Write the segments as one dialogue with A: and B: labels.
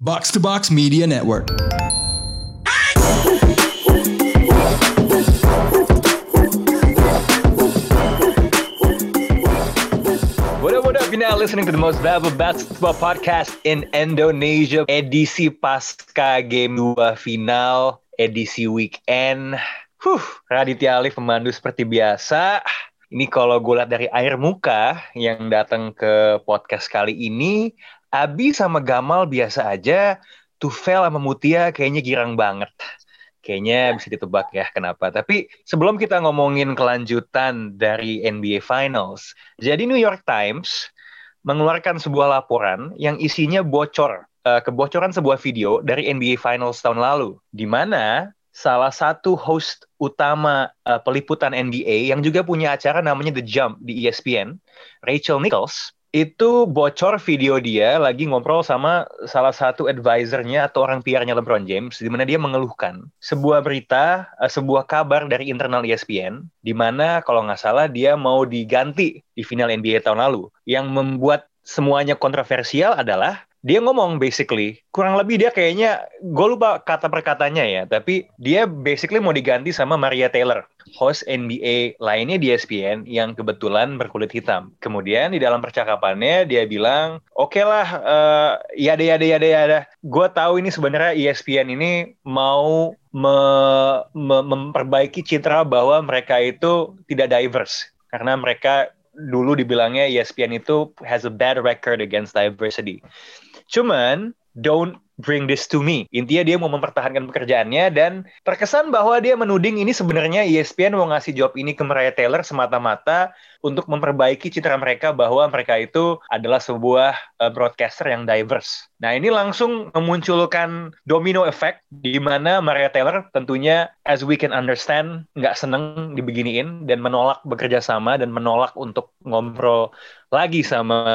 A: Box to Box Media Network.
B: What up, what up? You're now listening to the most valuable basketball podcast in Indonesia. Edisi pasca game 2 final, edisi weekend. Huh, Raditya Alif pemandu seperti biasa. Ini kalau gue lihat dari air muka yang datang ke podcast kali ini, Abi sama Gamal biasa aja, Tufel sama Mutia kayaknya girang banget. Kayaknya bisa ditebak ya kenapa. Tapi sebelum kita ngomongin kelanjutan dari NBA Finals, jadi New York Times mengeluarkan sebuah laporan yang isinya bocor, uh, kebocoran sebuah video dari NBA Finals tahun lalu, di mana salah satu host utama uh, peliputan NBA yang juga punya acara namanya The Jump di ESPN, Rachel Nichols, itu bocor video dia lagi ngobrol sama salah satu advisernya atau orang PR-nya LeBron James di mana dia mengeluhkan sebuah berita, uh, sebuah kabar dari internal ESPN di mana kalau nggak salah dia mau diganti di final NBA tahun lalu. Yang membuat semuanya kontroversial adalah dia ngomong basically kurang lebih dia kayaknya gue lupa kata perkatanya ya tapi dia basically mau diganti sama Maria Taylor host NBA lainnya di ESPN yang kebetulan berkulit hitam. Kemudian di dalam percakapannya dia bilang oke okay lah uh, yada yada yada yada. Gue tahu ini sebenarnya ESPN ini mau me me memperbaiki citra bahwa mereka itu tidak diverse. Karena mereka dulu dibilangnya ESPN itu has a bad record against diversity. Cuman don't bring this to me. Intinya dia mau mempertahankan pekerjaannya dan terkesan bahwa dia menuding ini sebenarnya ESPN mau ngasih job ini ke Mariah Taylor semata-mata untuk memperbaiki citra mereka bahwa mereka itu adalah sebuah uh, broadcaster yang diverse. Nah ini langsung memunculkan domino effect di mana Mariah Taylor tentunya as we can understand nggak seneng dibeginiin dan menolak bekerja sama dan menolak untuk ngobrol lagi sama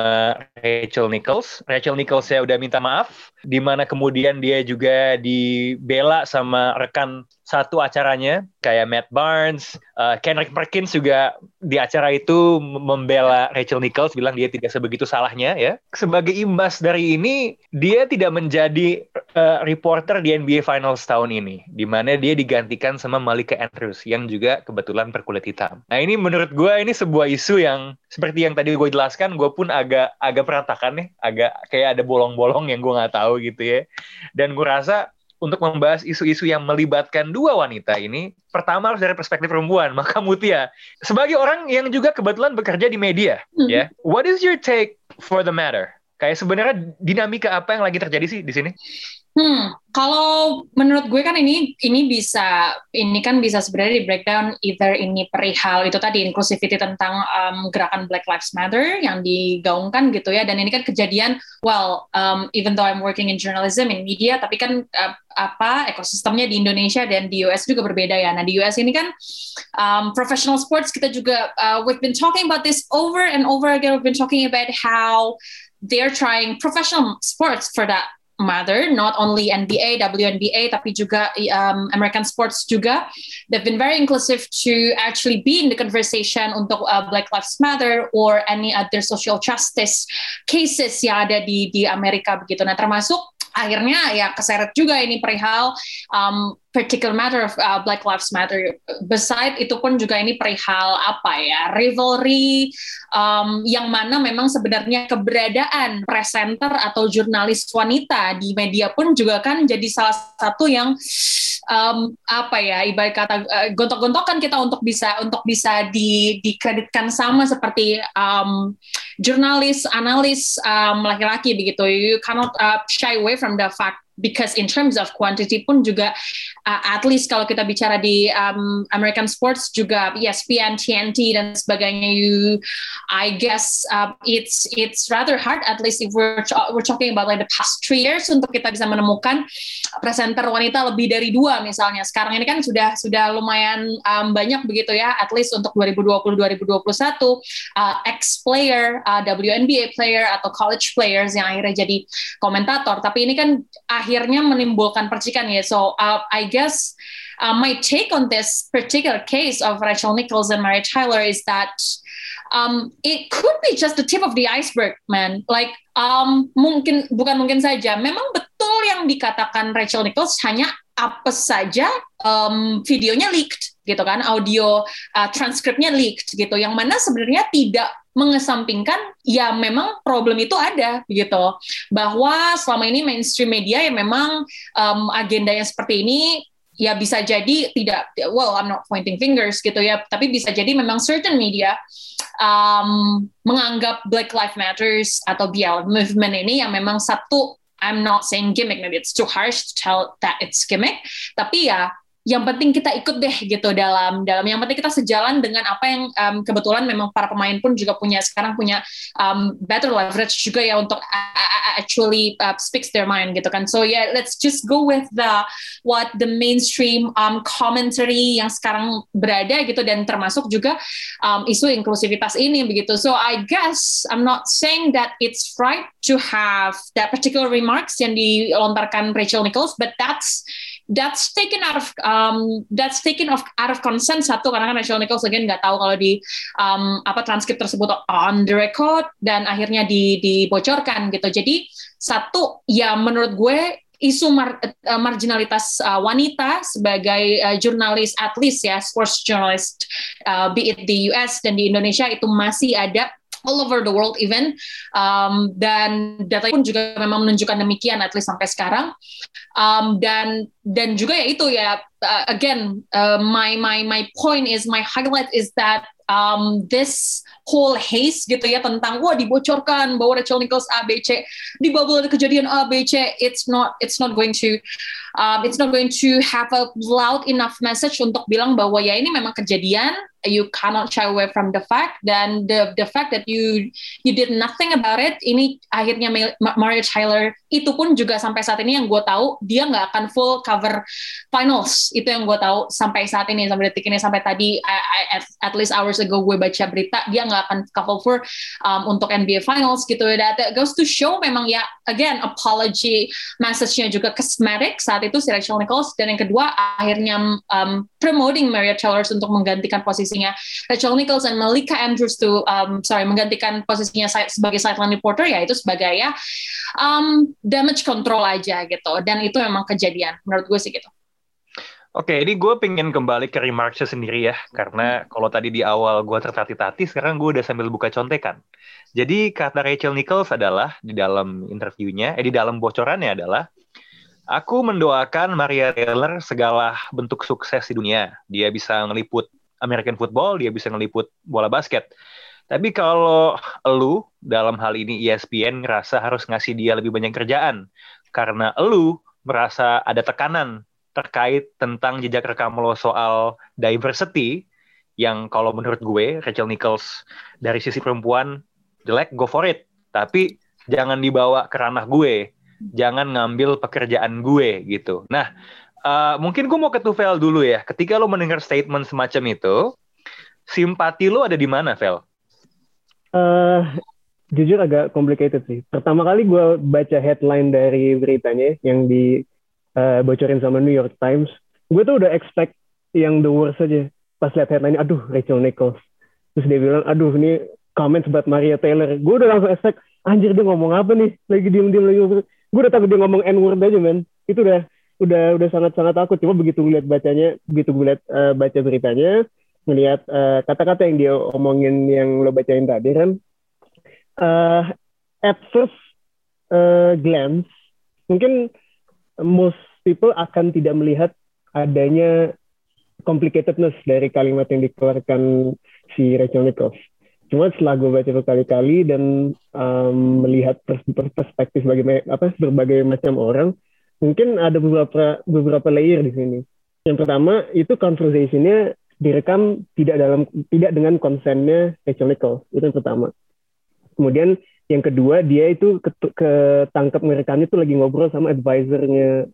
B: Rachel Nichols. Rachel Nichols ya udah minta maaf, di mana kemudian dia juga dibela sama rekan satu acaranya kayak Matt Barnes, uh, Kendrick Perkins juga di acara itu membela Rachel Nichols bilang dia tidak sebegitu salahnya ya. Sebagai imbas dari ini dia tidak menjadi uh, reporter di NBA Finals tahun ini di mana dia digantikan sama Malika Andrews yang juga kebetulan berkulit hitam. Nah, ini menurut gue ini sebuah isu yang seperti yang tadi gue jelaskan gue pun agak agak perantakan nih, agak kayak ada bolong-bolong yang gue nggak tahu gitu ya. Dan gue rasa untuk membahas isu-isu yang melibatkan dua wanita ini, pertama harus dari perspektif perempuan. Maka Mutia, sebagai orang yang juga kebetulan bekerja di media, mm -hmm. ya, what is your take for the matter? Kayak sebenarnya dinamika apa yang lagi terjadi sih di sini?
C: Hmm, kalau menurut gue kan ini ini bisa ini kan bisa sebenarnya di breakdown either ini perihal itu tadi inclusivity tentang um, gerakan Black Lives Matter yang digaungkan gitu ya dan ini kan kejadian well um, even though I'm working in journalism in media tapi kan uh, apa ekosistemnya di Indonesia dan di US juga berbeda ya. Nah di US ini kan um, professional sports kita juga uh, we've been talking about this over and over again. We've been talking about how they're trying professional sports for that matter, not only NBA, WNBA, tapi juga um, American sports juga. They've been very inclusive to actually be in the conversation untuk uh, Black Lives Matter or any other social justice cases yang ada di di Amerika begitu. Nah, termasuk akhirnya ya keseret juga ini perihal um, particular matter of uh, Black Lives Matter. Beside itu pun juga ini perihal apa ya rivalry um, yang mana memang sebenarnya keberadaan presenter atau jurnalis wanita di media pun juga kan jadi salah satu yang um, apa ya ibarat kata uh, gontok-gontokan kita untuk bisa untuk bisa di dikreditkan sama seperti um, jurnalis analis um, laki-laki begitu you cannot uh, shy away from the fact because in terms of quantity pun juga uh, at least kalau kita bicara di um, American sports juga ESPN, TNT dan sebagainya you I guess uh, it's it's rather hard at least if we're we're talking about like the past three years untuk kita bisa menemukan presenter wanita lebih dari dua misalnya. Sekarang ini kan sudah sudah lumayan um, banyak begitu ya at least untuk 2020 2021 uh, ex player uh, WNBA player atau college players yang akhirnya jadi komentator. Tapi ini kan akhirnya menimbulkan percikan ya. So uh, I guess uh, my take on this particular case of Rachel Nichols and Mary Tyler is that um, it could be just the tip of the iceberg, man. Like um, mungkin bukan mungkin saja, memang betul yang dikatakan Rachel Nichols hanya apa saja um, videonya leaked gitu kan, audio uh, transkripnya leaked gitu, yang mana sebenarnya tidak mengesampingkan ya memang problem itu ada gitu. Bahwa selama ini mainstream media ya memang um, agenda yang seperti ini ya bisa jadi tidak well I'm not pointing fingers gitu ya tapi bisa jadi memang certain media um, menganggap Black Lives Matters atau BL movement ini yang memang satu I'm not saying gimmick maybe it's too harsh to tell that it's gimmick tapi ya yang penting kita ikut deh gitu dalam dalam. Yang penting kita sejalan dengan apa yang um, kebetulan memang para pemain pun juga punya sekarang punya um, better leverage juga ya untuk actually uh, speaks their mind gitu kan. So yeah let's just go with the what the mainstream um, commentary yang sekarang berada gitu dan termasuk juga um, isu inklusivitas ini begitu. So I guess I'm not saying that it's right to have that particular remarks yang dilontarkan Rachel Nichols but that's that's taken out of um, that's taken of out of consent satu karena kan Rachel Nichols again nggak tahu kalau di um, apa transkrip tersebut on the record dan akhirnya di, dibocorkan gitu. Jadi satu ya menurut gue isu mar, uh, marginalitas uh, wanita sebagai uh, jurnalis at least ya sports journalist uh, be it di US dan di Indonesia itu masih ada all over the world even. Um, dan data pun juga memang menunjukkan demikian at least sampai sekarang. Um, dan dan juga ya itu ya uh, again uh, my my my point is my highlight is that um, this whole haze gitu ya tentang wah dibocorkan bahwa Rachel Nichols ABC di bubble ada kejadian ABC it's not it's not going to um, it's not going to have a loud enough message untuk bilang bahwa ya ini memang kejadian you cannot shy away from the fact dan the the fact that you you did nothing about it ini akhirnya Mario Tyler itu pun juga sampai saat ini yang gue tahu dia nggak akan full cover finals. Itu yang gue tahu sampai saat ini sampai detik ini sampai tadi I, I, at, at least hours ago gue baca berita dia nggak akan cover for um, untuk NBA finals gitu. That, that goes to show memang ya again apology message-nya juga cosmetic saat itu si Rachel Nichols. Dan yang kedua akhirnya um, promoting Maria Taylor untuk menggantikan posisinya Rachel Nichols dan Malika Andrews to um, sorry menggantikan posisinya sebagai sideline reporter ya itu sebagai ya um, damage control aja gitu dan itu memang kejadian menurut gue sih gitu.
B: Oke, ini gue pengen kembali ke remarksnya sendiri ya, karena kalau tadi di awal gue tertati-tati, sekarang gue udah sambil buka contekan. Jadi kata Rachel Nichols adalah di dalam interviewnya, eh di dalam bocorannya adalah, Aku mendoakan Maria Taylor segala bentuk sukses di dunia. Dia bisa ngeliput American football, dia bisa ngeliput bola basket. Tapi kalau lu dalam hal ini ESPN ngerasa harus ngasih dia lebih banyak kerjaan karena lu merasa ada tekanan terkait tentang jejak rekam lo soal diversity yang kalau menurut gue Rachel Nichols dari sisi perempuan jelek go for it tapi jangan dibawa ke ranah gue jangan ngambil pekerjaan gue gitu. Nah, uh, mungkin gue mau ke Tufel dulu ya. Ketika lo mendengar statement semacam itu, simpati lo ada di mana, Vel?
D: Uh, jujur agak complicated sih. Pertama kali gue baca headline dari beritanya yang dibocorin uh, sama New York Times, gue tuh udah expect yang the worst aja. Pas lihat headline, aduh Rachel Nichols. Terus dia bilang, aduh ini comments buat Maria Taylor. Gue udah langsung expect, anjir dia ngomong apa nih? Lagi diem-diem lagi gue udah takut dia ngomong n word aja men itu udah udah udah sangat sangat takut cuma begitu ngeliat bacanya begitu gue liat uh, baca beritanya ngeliat uh, kata-kata yang dia omongin yang lo bacain tadi kan? Uh, at first uh, glance mungkin most people akan tidak melihat adanya complicatedness dari kalimat yang dikeluarkan si Rachel Nichols. Cuma setelah gue baca berkali-kali dan um, melihat perspektif bagaimana apa berbagai macam orang mungkin ada beberapa beberapa layer di sini. Yang pertama itu conversationnya direkam tidak dalam tidak dengan konsennya Rachel Nichols itu yang pertama. Kemudian yang kedua dia itu ketangkap merekamnya itu lagi ngobrol sama advisernya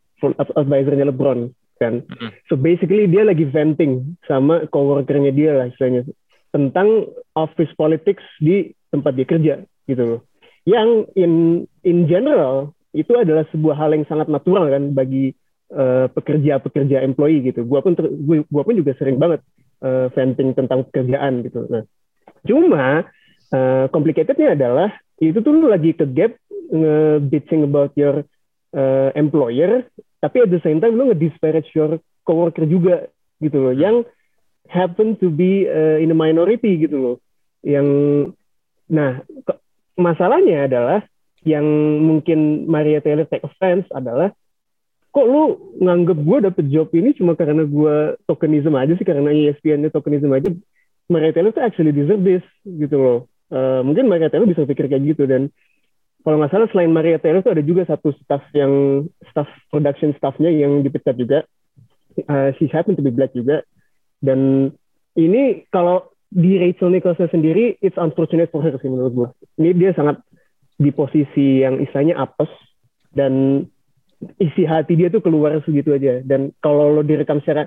D: advisernya LeBron kan? So basically dia lagi venting sama coworkernya dia lah istilahnya. Tentang office politics di tempat dia kerja gitu loh. Yang in in general itu adalah sebuah hal yang sangat natural kan? Bagi uh, pekerja-pekerja employee gitu. Gua pun ter, gua, gua pun juga sering banget uh, venting tentang pekerjaan gitu. Nah, cuma uh, complicatednya adalah itu tuh lu lagi ke gap nge-bitching about your uh, employer, tapi at the same time lu nge-disparage your coworker juga gitu loh, yang happen to be uh, in a minority gitu loh. Yang nah masalahnya adalah yang mungkin Maria Taylor take offense adalah kok lu nganggep gue dapet job ini cuma karena gue tokenism aja sih? Karena ESPN-nya tokenism aja. Maria Taylor tuh actually deserve this gitu loh. Uh, mungkin Maria Taylor bisa pikir kayak gitu. Dan kalau nggak salah selain Maria Taylor tuh ada juga satu staff yang staff production staffnya yang dipecat juga. Uh, she happen to be black juga. Dan ini kalau di Rachel Nichols sendiri it's unfortunate for her sih menurut gue ini dia sangat di posisi yang istilahnya apes. Dan isi hati dia tuh keluar segitu aja. Dan kalau lo direkam secara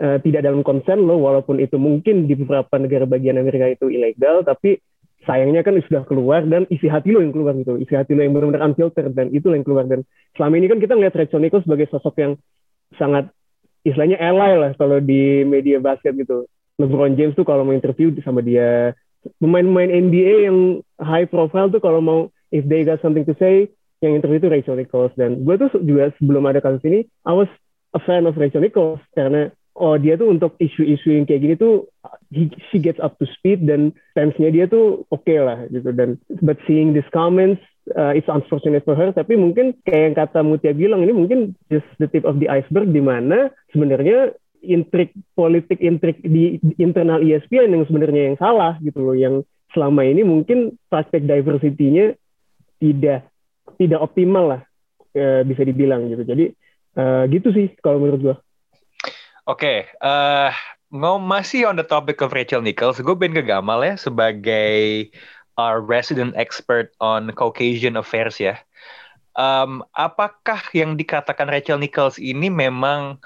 D: uh, tidak dalam konsen lo walaupun itu mungkin di beberapa negara bagian Amerika itu ilegal tapi sayangnya kan sudah keluar dan isi hati lo yang keluar gitu. Isi hati lo yang benar-benar unfiltered dan itu yang keluar. Dan selama ini kan kita ngeliat Rachel Nichols sebagai sosok yang sangat istilahnya ally lah kalau di media basket gitu. LeBron James tuh kalau mau interview sama dia. Pemain-pemain NBA yang high profile tuh kalau mau if they got something to say yang interview itu Rachel Nichols. Dan gue tuh juga sebelum ada kasus ini I was a fan of Rachel Nichols. Karena oh dia tuh untuk isu-isu yang kayak gini tuh he, she gets up to speed dan fansnya dia tuh oke okay lah gitu. Dan but seeing these comments uh, it's unfortunate for her. Tapi mungkin kayak yang kata Mutia bilang ini mungkin just the tip of the iceberg di mana sebenarnya intrik politik intrik di internal ESPN yang sebenarnya yang salah gitu loh. Yang selama ini mungkin praktek diversity-nya tidak tidak optimal lah e, bisa dibilang gitu. Jadi e, gitu sih kalau menurut gua.
B: Oke, okay, uh, mau masih on the topic of Rachel Nichols, gue pengen ke Gamal ya sebagai our resident expert on Caucasian affairs ya. Um, apakah yang dikatakan Rachel Nichols ini memang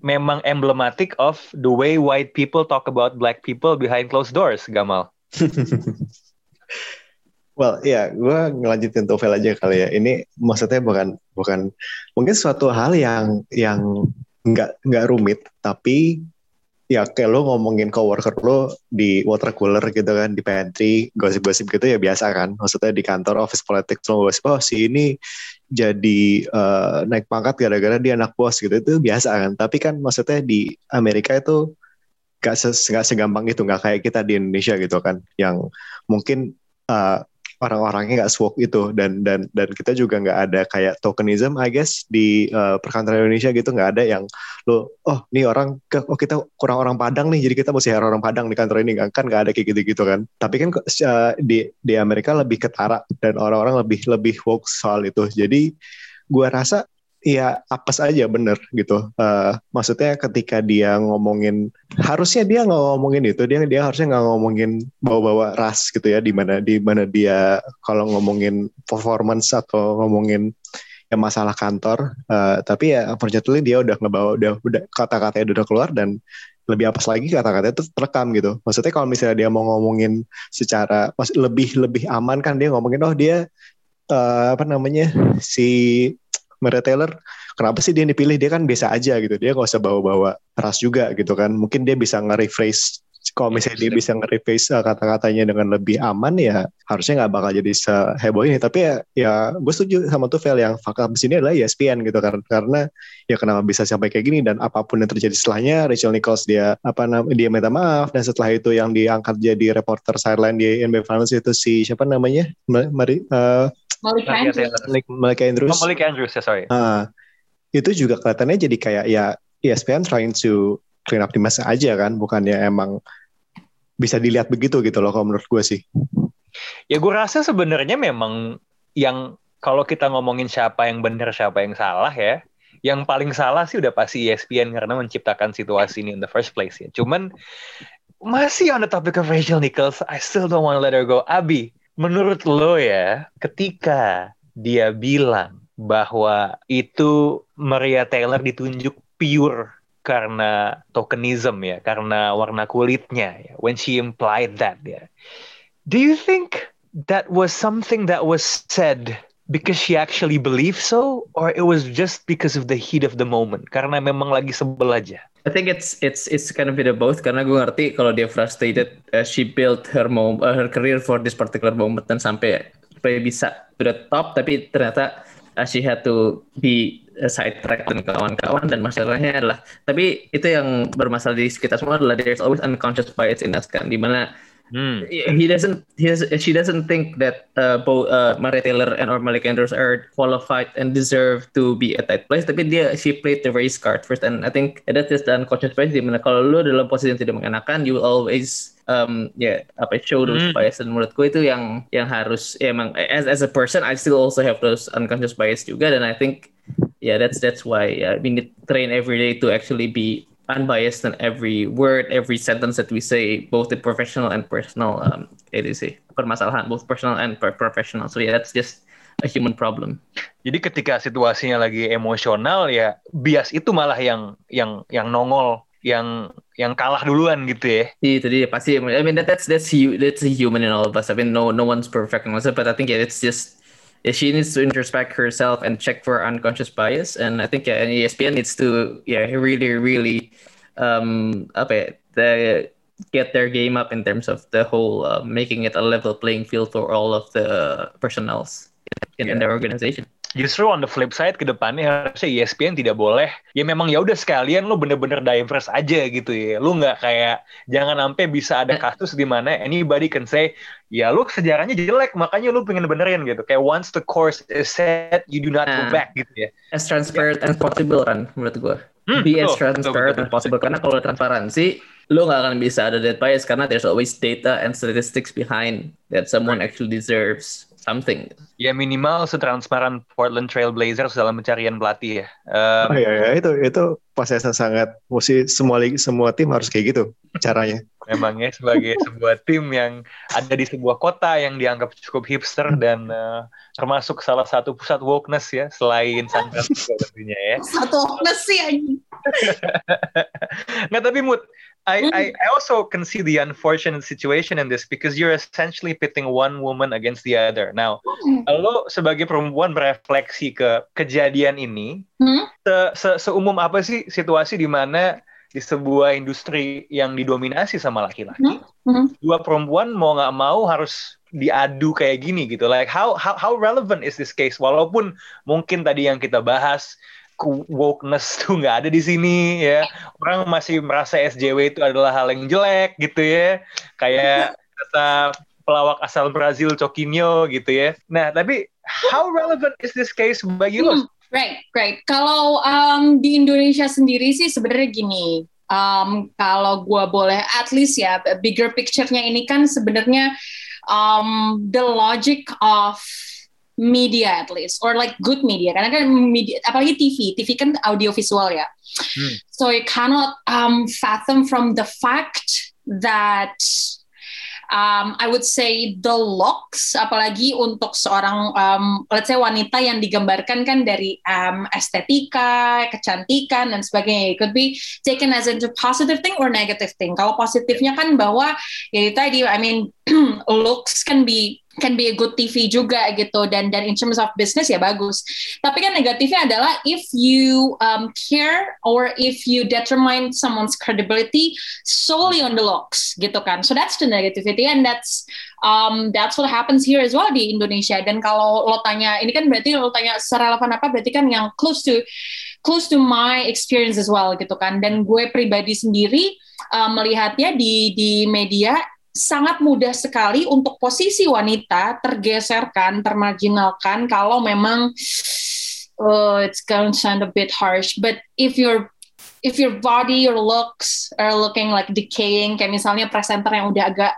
B: memang emblematic of the way white people talk about black people behind closed doors, Gamal?
E: Well, ya, gue ngelanjutin Tufel aja kali ya. Ini maksudnya bukan bukan mungkin suatu hal yang yang nggak nggak rumit, tapi ya kayak lo ngomongin coworker lo di water cooler gitu kan, di pantry, gosip-gosip gitu ya biasa kan. Maksudnya di kantor office politics lo gosip, oh si ini jadi uh, naik pangkat gara-gara dia anak bos gitu itu biasa kan. Tapi kan maksudnya di Amerika itu gak, gak segampang itu, nggak kayak kita di Indonesia gitu kan, yang mungkin uh, orang-orangnya nggak swok itu dan dan dan kita juga nggak ada kayak tokenism I guess di uh, perkantoran Indonesia gitu. Nggak ada yang lo oh nih orang ke oh kita kurang orang Padang nih jadi kita mesti orang Padang di kantor ini. Kan nggak ada kayak gitu-gitu kan. Tapi kan uh, di di Amerika lebih ketara dan orang-orang lebih lebih woke soal itu. Jadi gua rasa ya apes aja bener gitu. Uh, maksudnya ketika dia ngomongin harusnya dia nggak ngomongin itu, dia dia harusnya nggak ngomongin bawa-bawa ras gitu ya di mana di mana dia kalau ngomongin performance atau ngomongin ya masalah kantor. Uh, tapi ya unfortunately dia udah ngebawa udah udah kata-katanya udah keluar dan lebih apa lagi kata-katanya itu terekam gitu. Maksudnya kalau misalnya dia mau ngomongin secara lebih lebih aman kan dia ngomongin oh dia uh, apa namanya si Taylor kenapa sih dia dipilih? Dia kan biasa aja gitu. Dia nggak usah bawa-bawa ras juga gitu kan. Mungkin dia bisa nge-rephrase kalau misalnya dia bisa nge-rephrase uh, kata-katanya dengan lebih aman ya harusnya nggak bakal jadi seheboh ini. Tapi ya ya gue setuju sama tuh Vel yang fakta di sini adalah ESPN gitu kan. Karena ya kenapa bisa sampai kayak gini? Dan apa pun yang terjadi setelahnya Rachel Nichols dia apa namanya dia minta maaf. Dan setelah itu yang diangkat jadi reporter sideline di NBA Finals itu si siapa namanya? Mari uh,
C: Malika Andrews.
E: Malika Andrews.
B: Oh, Malika Andrews ya sorry.
E: Uh, itu juga kelihatannya jadi kayak ya ESPN trying to clean up the mess aja kan, bukannya emang bisa dilihat begitu gitu loh kalau menurut gue sih.
B: Ya gue rasa sebenarnya memang yang kalau kita ngomongin siapa yang benar siapa yang salah ya, yang paling salah sih udah pasti ESPN karena menciptakan situasi ini in the first place ya. Cuman masih on the topic of Rachel Nichols, I still don't want to let her go. Abi, menurut lo ya, ketika dia bilang bahwa itu Maria Taylor ditunjuk pure karena tokenism ya, karena warna kulitnya ya, when she implied that ya. Do you think that was something that was said because she actually believed so or it was just because of the heat of the moment? Karena memang lagi sebel aja?
F: I think it's it's it's kind of bit of both. Karena gue ngerti kalau dia frustrated uh, she built her mom uh, her career for this particular moment dan sampai sampai bisa to the top. Tapi ternyata uh, she had to be uh, sidetracked dan kawan-kawan dan masalahnya adalah tapi itu yang bermasalah di sekitar semua adalah there's always unconscious bias in us kan? Di mana
B: Hmm.
F: he doesn't he has, she doesn't think that uh, both uh, Maria Taylor and or Malik Andrews are qualified and deserve to be at that place tapi dia she played the race card first and I think that's just the unconscious bias di mana kalau lu dalam posisi yang tidak mengenakan you always um ya yeah, apa show those
B: Hmm.
F: bias dan menurutku itu yang yang harus ya emang as as a person I still also have those unconscious bias juga dan I think yeah that's that's why uh, we need train every day to actually be unbiased in every word every sentence that we say both in professional and personal um itu sih permasalahan both personal and per- professional. So yeah that's just a human problem.
B: Jadi ketika situasinya lagi emosional ya bias itu malah yang yang yang nongol, yang yang kalah duluan gitu ya.
F: itu dia pasti. I mean that, that's that's that's a human in all of us. I mean no no one's perfect that, but I think yeah, it's just she needs to introspect herself and check for unconscious bias and I think yeah ESPN needs to yeah really really um apa ya the get their game up in terms of the whole uh, making it a level playing field for all of the personnels in, in their organization
B: Justru on the flip side ke depannya harusnya ESPN tidak boleh ya memang ya udah sekalian lu bener-bener diverse aja gitu ya. Lu nggak kayak jangan sampai bisa ada kasus di mana anybody can say ya lu sejarahnya jelek makanya lu pengen benerin gitu. Kayak once the course is set you do not go
F: Nah.
B: back gitu ya.
F: as transparent as possible kan menurut gua
B: Hmm,
F: be as
B: betul,
F: transparent
B: betul,
F: as possible karena kalau transparansi lo nggak akan bisa ada that bias karena there's always data and statistics behind that someone actually deserves something
B: Ya minimal setransparan Portland Trail Blazers dalam pencarian pelatih ya. Um,
E: Oh iya, iya itu itu prosesnya sangat mesti semua semua tim harus kayak gitu caranya.
B: memangnya sebagai sebuah tim yang ada di sebuah kota yang dianggap cukup hipster dan eh, termasuk salah satu pusat wokeness ya selain San Francisco tentunya ya.
C: Satu oknus sih anjing.
B: Nggak tapi mood. I. I I also can see the unfortunate situation in this because you're essentially pitting one woman against the other. Now,
C: Hmm.
B: lo sebagai perempuan berefleksi ke kejadian ini,
C: Hmm?
B: se, se- seumum apa sih situasi di mana di sebuah industri yang didominasi sama laki-laki,
C: Hmm?
B: dua perempuan mau nggak mau harus diadu kayak gini gitu. Like how how how relevant is this case? Walaupun mungkin tadi yang kita bahas wokeness tuh nggak ada di sini ya. Orang masih merasa SJW itu adalah hal yang jelek gitu ya. Kayak kata pelawak asal Brazil Coquinho gitu ya. Nah, tapi how relevant is this case bagi lo?
C: Hmm, Right, right. Kalau um, di Indonesia sendiri sih sebenarnya gini, um, kalau gua boleh at least ya bigger picture-nya ini kan sebenarnya um, the logic of media at least or like good media karena kan media apalagi TV TV kan audio visual ya
B: Hmm.
C: so you cannot um, fathom from the fact that um, I would say the looks, apalagi untuk seorang um, let's say wanita yang digambarkan kan dari um, estetika, kecantikan dan sebagainya. It could be taken as a positive thing or negative thing. Kalau positifnya kan bahwa ya tadi, I mean looks can be can be a good TV juga gitu dan dan in terms of business ya bagus. Tapi kan negatifnya adalah if you um, care or if you determine someone's credibility solely on the looks gitu kan. So that's the negativity and that's um, that's what happens here as well di Indonesia. Dan kalau lo tanya ini kan berarti lo tanya serelevan apa berarti kan yang close to close to my experience as well gitu kan. Dan gue pribadi sendiri uh, melihatnya di di media sangat mudah sekali untuk posisi wanita tergeserkan, termarginalkan kalau memang uh, it's going to sound a bit harsh, but if your if your body, your looks are looking like decaying, kayak misalnya presenter yang udah agak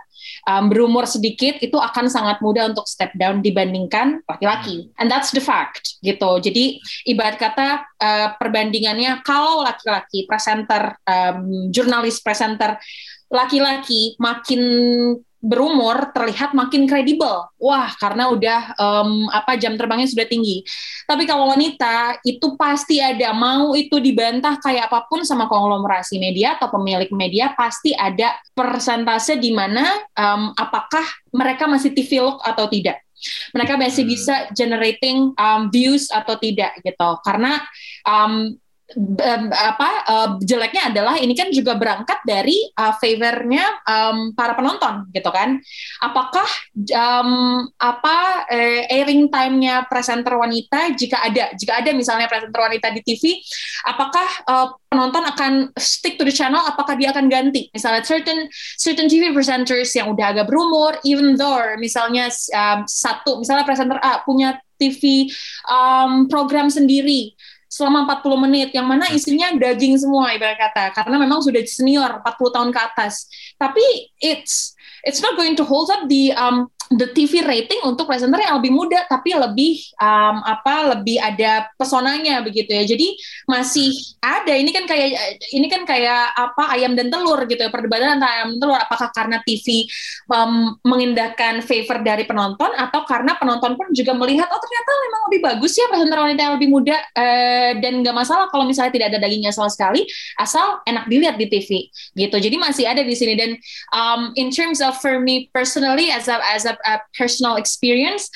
C: um, berumur sedikit, itu akan sangat mudah untuk step down dibandingkan laki-laki. And that's the fact, gitu. Jadi ibarat kata uh, perbandingannya kalau laki-laki presenter, um, jurnalis presenter laki-laki makin berumur terlihat makin kredibel. Wah, karena udah um, apa jam terbangnya sudah tinggi. Tapi kalau wanita itu pasti ada mau itu dibantah kayak apa pun sama konglomerasi media atau pemilik media pasti ada persentase di mana um, apakah mereka masih TV look atau tidak. Mereka masih bisa generating um, views atau tidak gitu. Karena um, um, apa uh, jeleknya adalah ini kan juga berangkat dari uh, favornya um, para penonton gitu kan. Apakah um, apa uh, airing time-nya presenter wanita jika ada? Jika ada misalnya presenter wanita di TV, apakah uh, penonton akan stick to the channel? Apakah dia akan ganti? Misalnya certain certain TV presenters yang udah agak berumur even though misalnya um, satu misalnya presenter A punya TV um, program sendiri selama 40 menit yang mana isinya daging semua ibarat kata. Karena memang sudah senior 40 tahun ke atas. Tapi it's it's not going to hold up the um, the TV rating untuk presenter yang lebih muda tapi lebih um, apa lebih ada pesonanya begitu ya. Jadi masih ada. Ini kan kayak ini kan kayak apa ayam dan telur gitu ya. Perdebatan antara ayam dan telur. Apakah karena TV um, mengindahkan favor dari penonton atau karena penonton pun juga melihat oh ternyata memang lebih bagus ya presenter wanita yang lebih muda. Uh, dan nggak masalah kalau misalnya tidak ada dagingnya sama sekali asal enak dilihat di TV gitu. Jadi masih ada di sini. Dan um, in terms of for me personally as a as a a personal experience.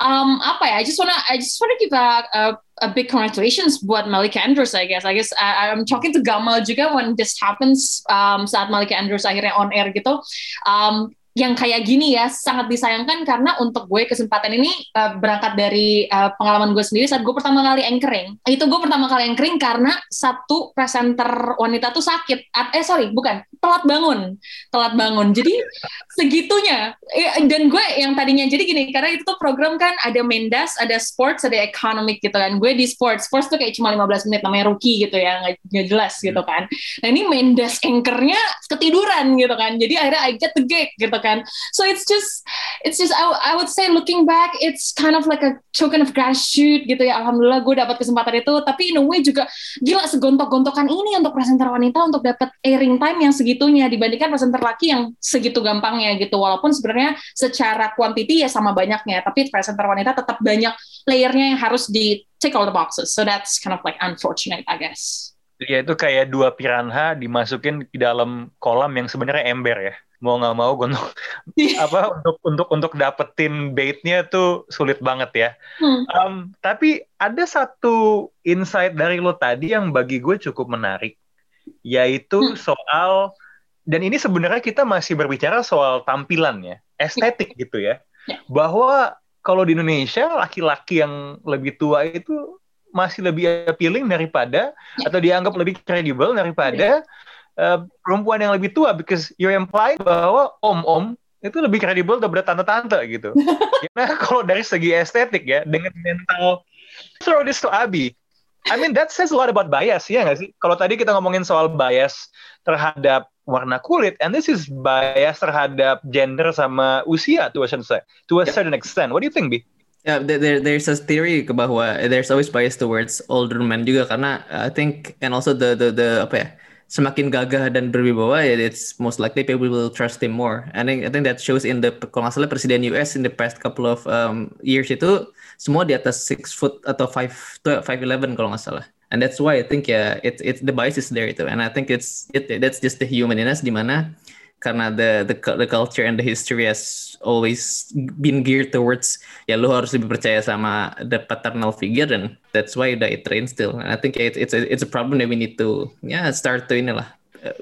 C: Um, apa ya? I just wanna I just wanna give a, a a big congratulations buat Malika Andrews I guess I guess I, I'm talking to Gamal juga when this happens um, saat Malika Andrews akhirnya on air gitu um, yang kayak gini ya sangat disayangkan karena untuk gue kesempatan ini uh, berangkat dari uh, pengalaman gue sendiri saat gue pertama kali anchoring. Itu gue pertama kali anchoring karena satu presenter wanita tuh sakit. Eh sorry bukan telat bangun. Telat bangun. Jadi segitunya. Dan gue yang tadinya jadi gini karena itu tuh program kan ada mendas ada sports ada economic gitu kan. Gue di sports. Sports tuh kayak cuma 15 menit namanya rookie gitu ya nggak jelas gitu kan. Nah ini mendas anchornya ketiduran gitu kan. Jadi akhirnya I get the gig gitu kan. So it's just it's just I, I would say looking back it's kind of like a token of gratitude gitu ya. Alhamdulillah gue dapat kesempatan itu. Tapi in a way juga gila segontok-gontokan ini untuk presenter wanita untuk dapat airing time yang segitunya dibandingkan presenter laki yang segitu gampangnya gitu. Walaupun sebenarnya secara quantity ya sama banyaknya tapi presenter wanita tetap banyak layernya yang harus di take all the boxes. So that's kind of like unfortunate I guess.
B: Ya itu kayak dua piranha dimasukin di dalam kolam yang sebenarnya ember ya mau nggak mau untuk apa untuk untuk untuk dapetin baitnya tuh sulit banget ya. Hmm. Um, tapi ada satu insight dari lo tadi yang bagi gue cukup menarik, yaitu hmm. soal dan ini sebenarnya kita masih berbicara soal tampilan ya, estetik gitu ya, ya. bahwa kalau di Indonesia laki-laki yang lebih tua itu masih lebih appealing daripada atau dianggap lebih kredibel daripada uh, perempuan yang lebih tua because you're implying bahwa om-om itu lebih kredibel daripada tante-tante gitu. Karena kalau dari segi estetik ya dengan mental throw this to Abi. I mean that says a lot about bias ya nggak sih? Kalau tadi kita ngomongin soal bias terhadap warna kulit, and this is bias terhadap gender sama usia to a certain, to a certain extent. What do you think, Bi?
F: Yeah, there, there's a theory bahwa there's always bias towards older men juga karena I think and also the the the apa ya semakin gagah dan berwibawa, ya it's most likely people will trust him more. And I think that shows in the kalau nggak salah presiden US in the past couple of um, years itu semua di atas six foot atau five five eleven kalau nggak salah. And that's why I think ya yeah, it it the bias is there itu. And I think it's it that's just the human di mana karena the the the culture and the history has always been geared towards ya lu harus lebih percaya sama the paternal figure and that's why udah it train still and I think it's it's a, it's a problem that we need to yeah, start to inilah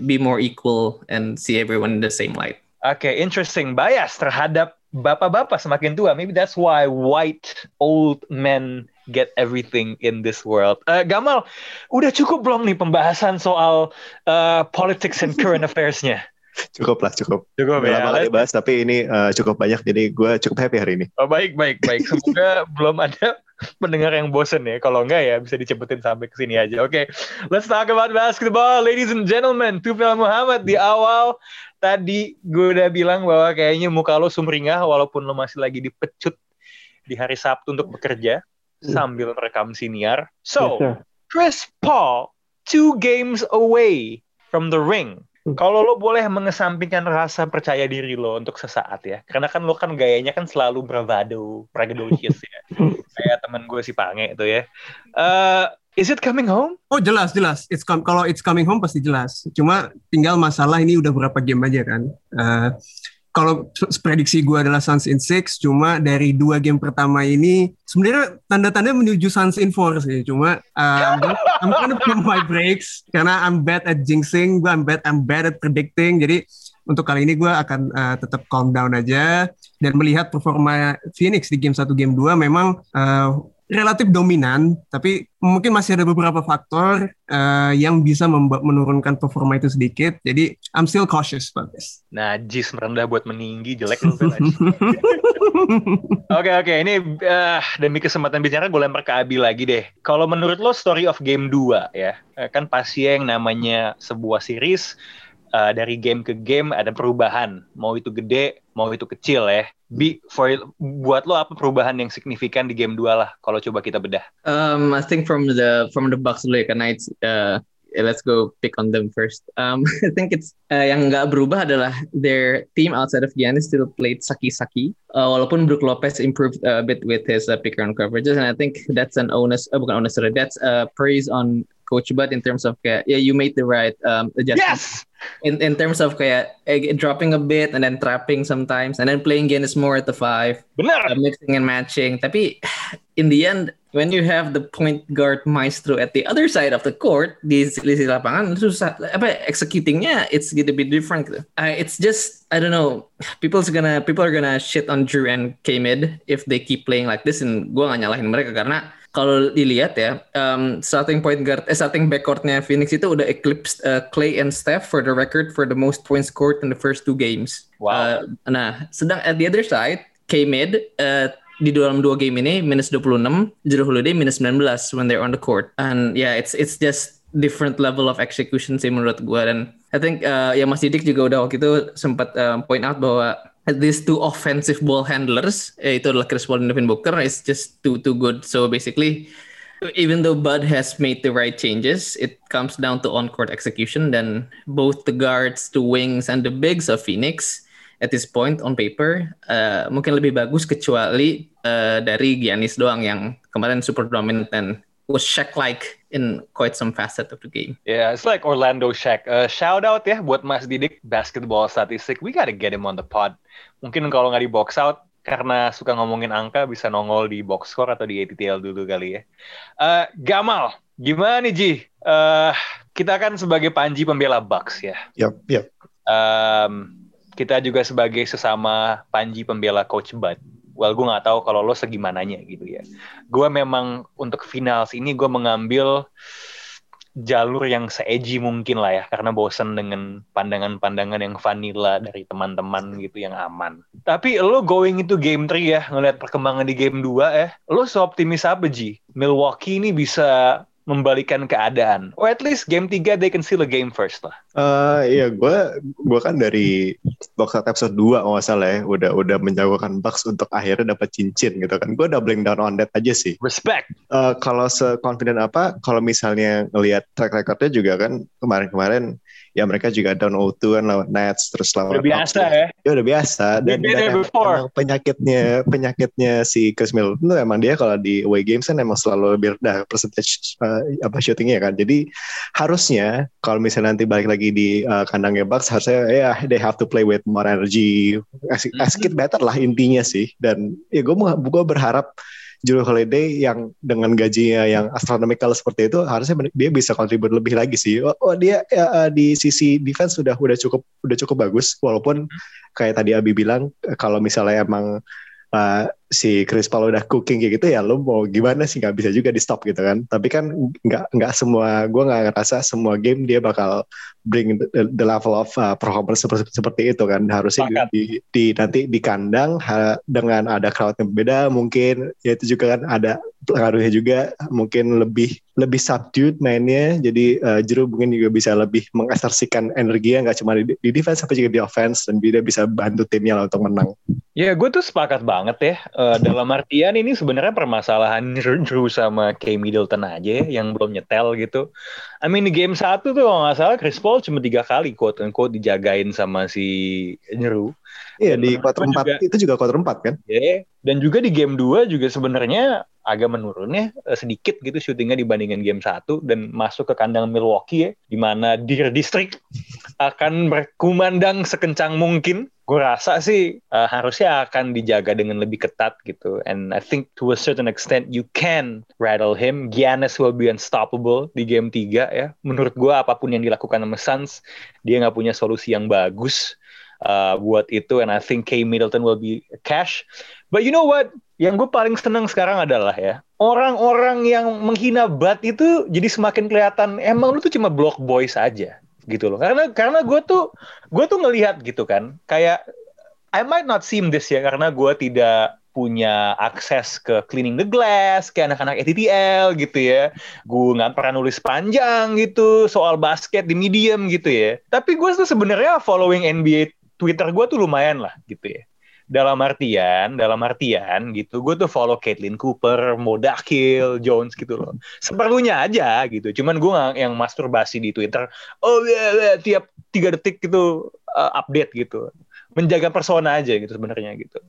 F: be more equal and see everyone in the same light.
B: Okay, interesting bias terhadap bapak-bapak semakin tua. Maybe that's why white old men get everything in this world. Uh, Gamal, udah cukup belum nih pembahasan soal uh, politics and current affairs-nya?
E: cukup lah cukup. Cukup ya. lama kali bahas tapi ini uh, cukup banyak jadi gue cukup happy hari ini.
B: Oh, baik baik baik. Semoga belum ada pendengar yang bosen ya. Kalau enggak ya bisa dicepetin sampai ke sini aja. Oke okay. let's talk about basketball ladies and gentlemen. Tufel Muhammad di awal. Tadi gue udah bilang bahwa kayaknya muka lo sumringah walaupun lo masih lagi dipecut di hari Sabtu untuk bekerja hmm. sambil merekam siniar. So yes, Chris Paul two games away from the ring kalau lo boleh mengesampingkan rasa percaya diri lo untuk sesaat ya, karena kan lo kan gayanya kan selalu bravado, braggadocious ya, kayak teman gue si Pange itu ya. Uh, is it coming home?
D: Oh jelas jelas, it's com kalau it's coming home pasti jelas. Cuma tinggal masalah ini udah berapa game aja kan. Uh, kalau prediksi gue adalah Suns in six, cuma dari dua game pertama ini sebenarnya tanda-tanda menuju Suns in four sih. Cuma um, I'm of from my breaks karena I'm bad at jinxing, gue I'm bad I'm bad at predicting. Jadi untuk kali ini gue akan uh, tetap calm down aja dan melihat performa Phoenix di game 1 game 2 memang uh, relatif dominan, tapi mungkin masih ada beberapa faktor uh, yang bisa menurunkan performa itu sedikit. Jadi I'm still cautious about this.
B: Najis merendah buat meninggi jelek lu Oke oke ini uh, demi kesempatan bicara gue lempar ke Abi lagi deh. Kalau menurut lo story of game 2 ya, kan pasti yang namanya sebuah series uh, dari game ke game ada perubahan. Mau itu gede, mau itu kecil ya. Bi, for, buat lo apa perubahan yang signifikan di game 2 lah kalau coba kita bedah?
F: Um, I think from the from the Bucks dulu ya karena it's uh, let's go pick on them first. Um, I think it's uh, yang nggak berubah adalah their team outside of Giannis still played saki-saki. Uh, walaupun Brook Lopez improved a bit with his uh, pick and coverages, and I think that's an onus, uh, bukan onus, sorry, that's a uh, praise on Coach Bud in terms of kayak, yeah, you made the right um, adjustment.
B: Yes!
F: In, in terms of kayak eh, dropping a bit and then trapping sometimes and then playing Giannis more at the five.
B: Benar.
F: Uh, mixing and matching. Tapi in the end, when you have the point guard maestro at the other side of the court di sisi lapangan susah apa executingnya it's gonna be different uh, it's just I don't know people's gonna people are gonna shit on Drew and K-Mid if they keep playing like this and gue gak nyalahin mereka karena kalau dilihat ya um, starting point guard eh starting backcourtnya Phoenix itu udah eclipsed uh, Clay and Steph for the record for the most points scored in the first two games.
B: Wow. Uh,
F: nah sedang at the other side K-Mid uh, di dalam dua game ini minus 26, Jero Holiday minus 19 when they're on the court. And yeah, it's it's just different level of execution sih menurut gue dan I think uh, ya Mas Didik juga udah waktu itu sempat uh, point out bahwa these two offensive ball handlers yaitu adalah Chris Paul dan Devin Booker is just too too good. So basically even though Bud has made the right changes, it comes down to on-court execution. Then both the guards, the wings, and the bigs of Phoenix at this point on paper uh, mungkin lebih bagus kecuali uh, dari Giannis doang yang kemarin super dominant and was Shaq like in quite some facet of the game.
B: Yeah, it's like Orlando Shaq. Uh, shout out ya buat Mas Didik basketball statistik. We gotta get him on the pod. Mungkin kalau nggak di box out karena suka ngomongin angka bisa nongol di box score atau di ATTL dulu kali ya. Uh, Gamal, gimana nih Ji? Uh, kita kan sebagai Panji pembela Bucks ya.
E: Yap, yap.
B: Um, kita juga sebagai sesama Panji pembela Coach Bud. Well, gue nggak tahu kalau lo segimananya gitu ya. Gue memang untuk final ini gue mengambil jalur yang seeji mungkin lah ya karena bosen dengan pandangan-pandangan yang vanilla dari teman-teman gitu yang aman. Tapi lo going into game 3 ya ngeliat perkembangan di game 2 ya, lo seoptimis apa Ji? Milwaukee ini bisa membalikan keadaan. Or at least game 3 they can steal a game first lah.
E: Uh, iya, gue gua kan dari box episode 2 kalau salah ya, udah udah menjagokan Bucks untuk akhirnya dapat cincin gitu kan. Gue doubling down on that aja sih.
B: Respect.
E: Uh, kalau se-confident apa, kalau misalnya ngelihat track recordnya juga kan kemarin-kemarin ya mereka juga down 0-2 kan lawan Nets terus lawan
B: udah biasa ya?
E: Ya udah biasa. Dan, emang, penyakitnya penyakitnya si Chris Middleton tuh emang dia kalau di away games kan emang selalu lebih rendah percentage uh, apa shootingnya kan. Jadi harusnya kalau misalnya nanti balik lagi di uh, kandangnya Bucks harusnya ya yeah, they have to play with more energy. As, as mm-hmm. better lah intinya sih. Dan ya gue gue berharap Juru Holiday yang dengan gajinya yang astronomical seperti itu harusnya dia bisa kontribut lebih lagi sih. Oh, oh dia ya, eh, di sisi defense sudah udah cukup udah cukup bagus walaupun kayak tadi Abi bilang kalau misalnya emang uh, si Chris Paul udah cooking kayak gitu ya lo mau gimana sih? Nggak bisa juga di stop gitu kan. Tapi kan nggak nggak semua gue nggak ngerasa semua game dia bakal bring the, the level of uh, performance seperti, seperti itu kan. Harusnya di, di nanti di kandang ha, dengan ada crowd yang berbeda mungkin ya itu juga kan ada pengaruhnya juga mungkin lebih lebih subdued mainnya. Jadi uh, Jeru mungkin juga bisa lebih mengekspresikan energi nggak cuma di, di defense tapi juga di offense dan dia bisa bantu timnya lah untuk menang.
B: Ya gue tuh sepakat banget ya uh, dalam artian ini sebenarnya permasalahan Drew sama K Middleton aja ya, yang belum nyetel gitu. I mean di game satu tuh kalau nggak salah Chris Paul cuma tiga kali quote unquote dijagain sama si Nyeru.
E: Iya di quarter empat itu juga quarter empat kan?
B: Iya. Dan juga di game 2 juga sebenarnya agak menurun ya eh, sedikit gitu syutingnya dibandingkan game satu dan masuk ke kandang Milwaukee ya di mana Deer District akan berkumandang sekencang mungkin gue rasa sih uh, harusnya akan dijaga dengan lebih ketat gitu. And I think to a certain extent you can rattle him. Giannis will be unstoppable di game 3 ya. Menurut gue apa pun yang dilakukan sama Suns, dia nggak punya solusi yang bagus uh, buat itu. And I think K Middleton will be cash. But you know what? Yang gue paling seneng sekarang adalah ya orang-orang yang menghina Bat itu jadi semakin kelihatan emang lu tuh cuma block boys aja gitu loh karena karena gue tuh gue tuh ngelihat gitu kan kayak I might not seem this ya karena gue tidak punya akses ke cleaning the glass kayak anak-anak ETTL gitu ya gue nggak pernah nulis panjang gitu soal basket di medium gitu ya tapi gue tuh sebenarnya following NBA Twitter gue tuh lumayan lah gitu ya. Dalam artian dalam artian gitu gue tuh follow Caitlin Cooper, Modakil, Jones gitu loh. Seperlunya aja gitu cuman gue yang masturbasi di Twitter oh ya yeah, yeah, tiap tiga detik gitu uh, update gitu menjaga persona aja gitu sebenarnya gitu.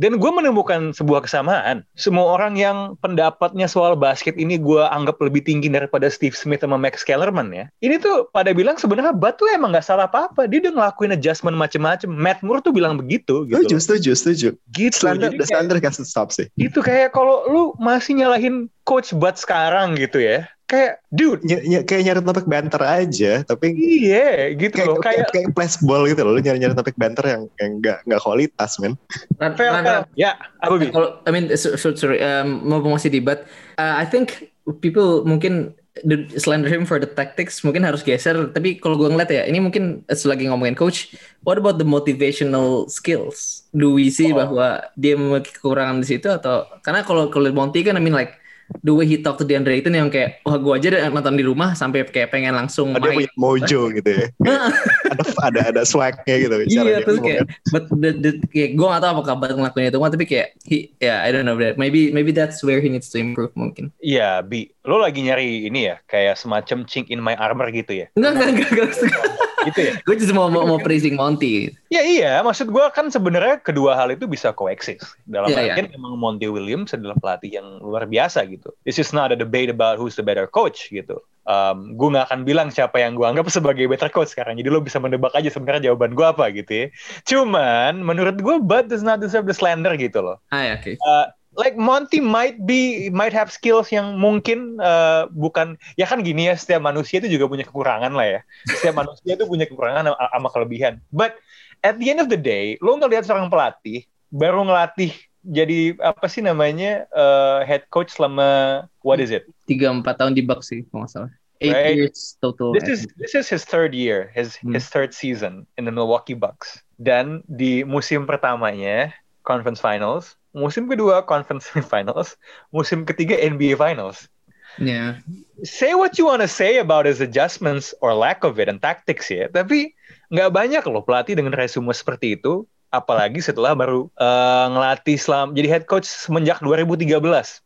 B: Dan gue menemukan sebuah kesamaan. Semua orang yang pendapatnya soal basket ini gue anggap lebih tinggi daripada Steve Smith sama Max Kellerman ya. Ini tuh pada bilang sebenarnya Batu emang nggak salah apa-apa. Dia udah ngelakuin adjustment macem-macem. Matt Moore tuh bilang begitu. Gitu.
E: Setuju, setuju, setuju.
B: Gitu.
E: Slander, the has to stop sih.
B: Itu kayak kalau lu masih nyalahin coach Bud sekarang gitu ya kayak dude
E: ny ny kayak nyari topik banter aja tapi
B: iya gitu
E: kayak,
B: loh
E: kayak kayak flashball gitu loh lu nyari nyari topik banter yang yang nggak nggak kualitas men
B: fair, fair. Ya apa bi
F: Kalau I mean so, so- sorry um, mau masih debat uh, I think people mungkin the- slander him for the tactics mungkin harus geser tapi kalau gue ngeliat ya ini mungkin selagi ngomongin coach what about the motivational skills do we see
B: Oh.
F: bahwa dia memiliki kekurangan di situ atau karena kalau kalau Monty kan I mean like the way he talk to DeAndre Ayton yang kayak wah gue aja nonton di rumah sampai kayak pengen langsung
E: Oh, dia
F: main
E: punya mojo gitu ya ada ada ada swagnya gitu
F: Iya
E: dia
F: terus kayak
E: kan.
F: but the, the, kayak gue gak tau apakah Bud ngelakuin itu tapi kayak he yeah I don't know that maybe maybe that's where he needs to improve mungkin
B: Iya, Bi. Lo lagi nyari ini ya, kayak semacam chink in my armor gitu ya?
F: enggak enggak enggak, enggak.
B: Gitu ya?
F: gue cuma mau, mau mau praising Monty
B: Ya iya, maksud gue kan sebenarnya kedua hal itu bisa koeksis. Dalam
F: Iya,
B: artian emang Monty Williams adalah pelatih yang luar biasa gitu. This is not a debate about who's the better coach gitu. Um, gue nggak akan bilang siapa yang gue anggap sebagai better coach sekarang. Jadi lo bisa menebak aja sebenarnya jawaban gue apa gitu ya. Cuman menurut gue Bud does not deserve the slander gitu loh.
F: ah ya oke
B: Uh, like Monty might be might have skills yang mungkin uh, bukan ya kan gini ya setiap manusia itu juga punya kekurangan lah ya. Setiap manusia itu punya kekurangan sama, sama kelebihan. But at the end of the day lo ngelihat seorang pelatih baru ngelatih jadi apa sih namanya uh, head coach selama what is it?
F: Tiga empat tahun di Bucks sih kalau nggak salah. Eight
B: Right.
F: years total
B: this is this is his third year his
F: Hmm.
B: his third season in the Milwaukee Bucks. Dan di musim pertamanya conference finals musim kedua conference finals musim ketiga NBA finals.
F: Yeah.
B: Say what you want to say about his adjustments or lack of it and tactics ya tapi nggak banyak loh pelatih dengan resume seperti itu apalagi setelah baru uh, ngelatih selama jadi head coach semenjak 2013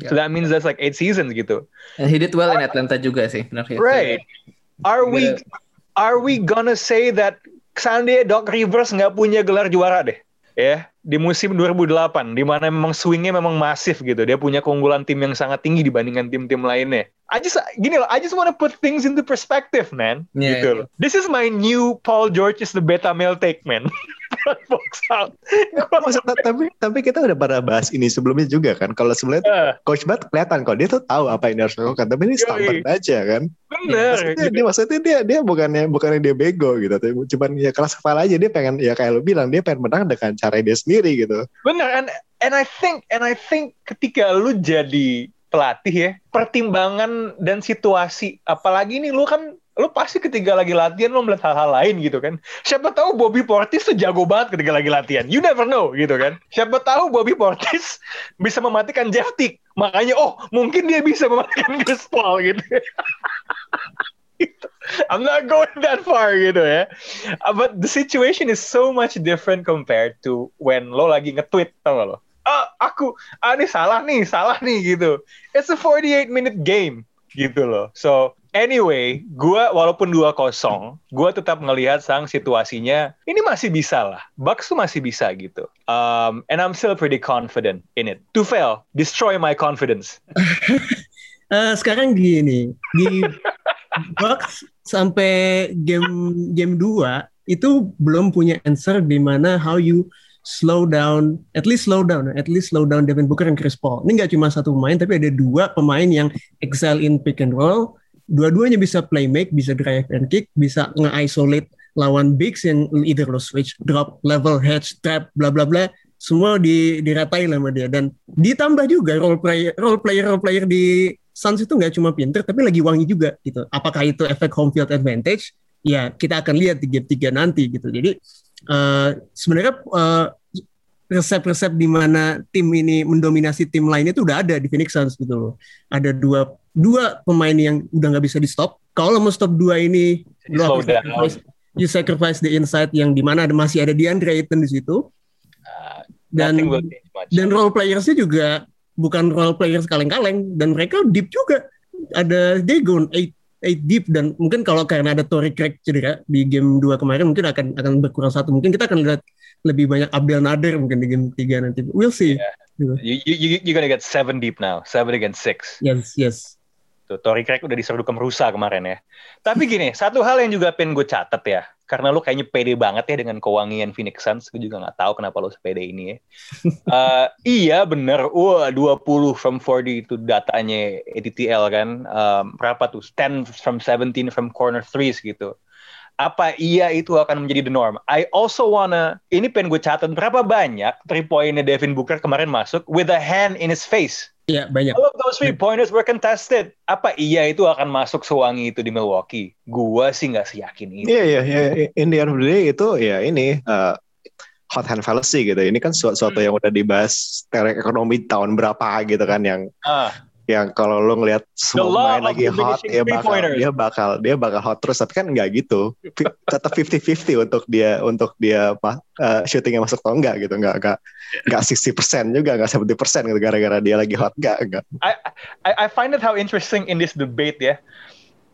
B: so that means that's like eight seasons gitu.
F: And he did well in Atlanta juga sih benar ya?
B: Right. Are we are we gonna say that seandainya Doc Rivers nggak punya gelar juara deh? Ya, di musim 2008 di mana memang swingnya memang masif gitu. Dia punya keunggulan tim yang sangat tinggi dibandingkan tim-tim lainnya. I just gini loh, I just wanna put things into perspective, man.
F: Yeah,
B: gitu
F: yeah.
B: loh. This is my new Paul George is the beta male take, man. Box out.
E: Maksudnya, tapi tapi kita udah pernah bahas ini sebelumnya juga kan kalau sebenarnya tuh
B: Eh,
E: coach Bud kelihatan kok dia tuh tahu apa yang dia harus lakukan tapi ini standar aja kan
B: Bener.
E: maksudnya
B: gitu.
E: dia maksudnya dia dia bukannya bukannya dia bego gitu tapi cuman ya keras kepala aja dia pengen ya kayak lu bilang dia pengen menang dengan cara dia sendiri gitu
B: Bener, and and I think and I think ketika lu jadi pelatih ya, pertimbangan dan situasi, apalagi ini lu kan lu pasti ketika lagi latihan lu melihat hal-hal lain gitu kan. Siapa tahu Bobby Portis tuh jago banget ketika lagi latihan. You never know gitu kan. Siapa tahu Bobby Portis bisa mematikan Jeff Tick. Makanya oh, mungkin dia bisa mematikan Chris Paul gitu. Gitu. I'm not going that far gitu ya. Uh, but the situation is so much different compared to when lo lagi nge-tweet tau gak lo? Ah, aku, ah ini salah nih, salah nih gitu. It's a 48 minute game gitu loh. So anyway, gua walaupun 2-0, gua tetap ngelihat sang situasinya ini masih bisa lah. Bucks tuh masih bisa gitu. Um, and I'm still pretty confident in it. Tufel, destroy my confidence.
D: Eh, sekarang gini di Bucks sampai game game 2 itu belum punya answer di mana how you slow down, at least slow down, at least slow down Devin Booker dan Chris Paul. Ini nggak cuma satu pemain, tapi ada dua pemain yang excel in pick and roll. Dua-duanya bisa play make, bisa drive and kick, bisa nge-isolate lawan bigs yang either lo switch, drop, level, hedge, trap, bla bla bla. Semua di, diratain sama dia. Dan ditambah juga role player, role player, role player di Suns itu nggak cuma pinter, tapi lagi wangi juga gitu. Apakah itu efek home field advantage? Ya kita akan lihat di game 3 nanti gitu. Jadi uh, sebenarnya uh, resep-resep di mana tim ini mendominasi tim lainnya itu udah ada di Phoenix Suns gitu loh. Ada dua dua pemain yang udah nggak bisa di stop. Kalau mau stop dua ini, lo
B: down.
D: sacrifice, you sacrifice the inside yang di mana ada masih ada DeAndre Ayton di situ.
B: Uh,
D: Dan dan role playersnya juga bukan role players kaleng-kaleng dan mereka deep juga. Ada they go eight, eight deep dan mungkin kalau karena ada Tory Craig cedera di game 2 kemarin mungkin akan akan berkurang satu. Mungkin kita akan lihat lebih banyak Abdel Nader mungkin di game 3 nanti. We'll see.
B: you, you, you, you're gonna get seven deep now, seven against six.
D: Yes, yes.
B: Tuh, Tory Craig udah diseruduk merusa kemarin ya. Tapi gini, satu hal yang juga pengen gue catat ya. Karena lu kayaknya pede banget ya dengan kewangian Phoenix Suns. Gue juga nggak tahu kenapa lu sepede ini ya. Eh, iya bener, wah 20 from 40 itu datanya ATTL kan. Um, berapa tuh? 10 from 17 from corner threes gitu. Apa iya itu akan menjadi the norm? I also wanna, ini pengen gue catat berapa banyak three pointnya Devin Booker kemarin masuk with a hand in his face.
D: Iya, banyak.
B: All of those three pointers were contested. Apa iya itu akan masuk sewangi itu di Milwaukee? Gua sih nggak seyakin itu.
E: Iya iya iya. In the end of the day itu ya ini uh, hot hand fallacy gitu. Ini kan suatu, suatu
B: Hmm.
E: yang udah dibahas teori ekonomi tahun berapa gitu kan yang
B: Ah,
E: yang kalau lu ngelihat semua main lagi hot dia bakal dia bakal dia bakal hot terus tapi kan nggak gitu tetap 50-50 untuk dia untuk dia apa uh, shootingnya masuk atau enggak gitu nggak nggak nggak 60% juga nggak 70% gitu gara-gara dia lagi hot nggak nggak
B: I, I I find it how interesting in this debate ya.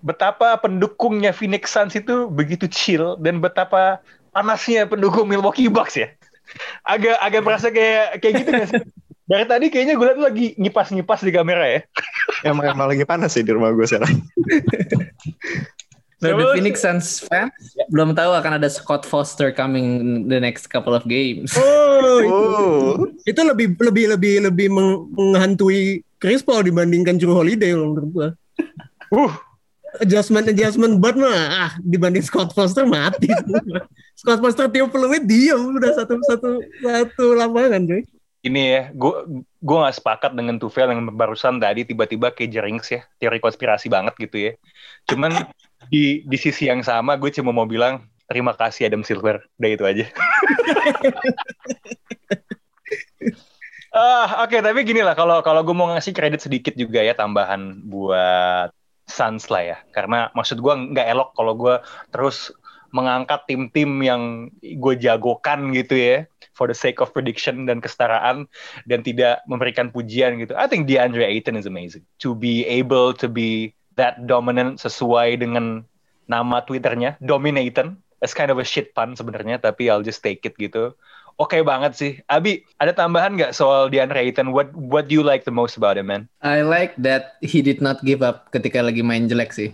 B: Betapa pendukungnya Phoenix Suns itu begitu chill dan betapa panasnya pendukung Milwaukee Bucks ya. Agak agak merasa kayak kayak gitu sih? Dari tadi kayaknya gue liat lagi ngipas-ngipas di kamera ya.
E: emang emang lagi panas sih di rumah gue sekarang
F: Nah,
B: Coba
F: the Phoenix Suns fans belum tahu akan ada Scott Foster coming the next couple of games.
D: Oh, itu,
E: oh
D: itu lebih lebih lebih lebih meng- menghantui Chris Paul dibandingkan Drew Holiday loh menurut gua.
B: Uh,
D: Adjustment adjustment buat mah ah dibanding Scott Foster mati. Scott Foster tiup peluit diam udah satu satu satu lapangan cuy.
B: Ini ya, gue gue nggak sepakat dengan Tufel yang barusan tadi tiba-tiba kayak jerings ya, teori konspirasi banget gitu ya. Cuman di di sisi yang sama gue cuma mau bilang terima kasih Adam Silver, udah itu aja. ah oke tapi gini lah kalau kalau gue mau ngasih kredit sedikit juga ya tambahan buat Suns lah ya, karena maksud gue nggak elok kalau gue terus mengangkat tim-tim yang gue jagokan gitu ya for the sake of prediction dan kesetaraan dan tidak memberikan pujian gitu. I think DeAndre Ayton is amazing. To be able to be that dominant sesuai dengan nama Twitternya, Dominaton. It's kind of a shit pun sebenarnya, tapi I'll just take it gitu. Oke banget sih. Abi, ada tambahan nggak soal DeAndre Ayton? What What do you like the most about him, man?
F: I like that he did not give up ketika lagi main jelek sih.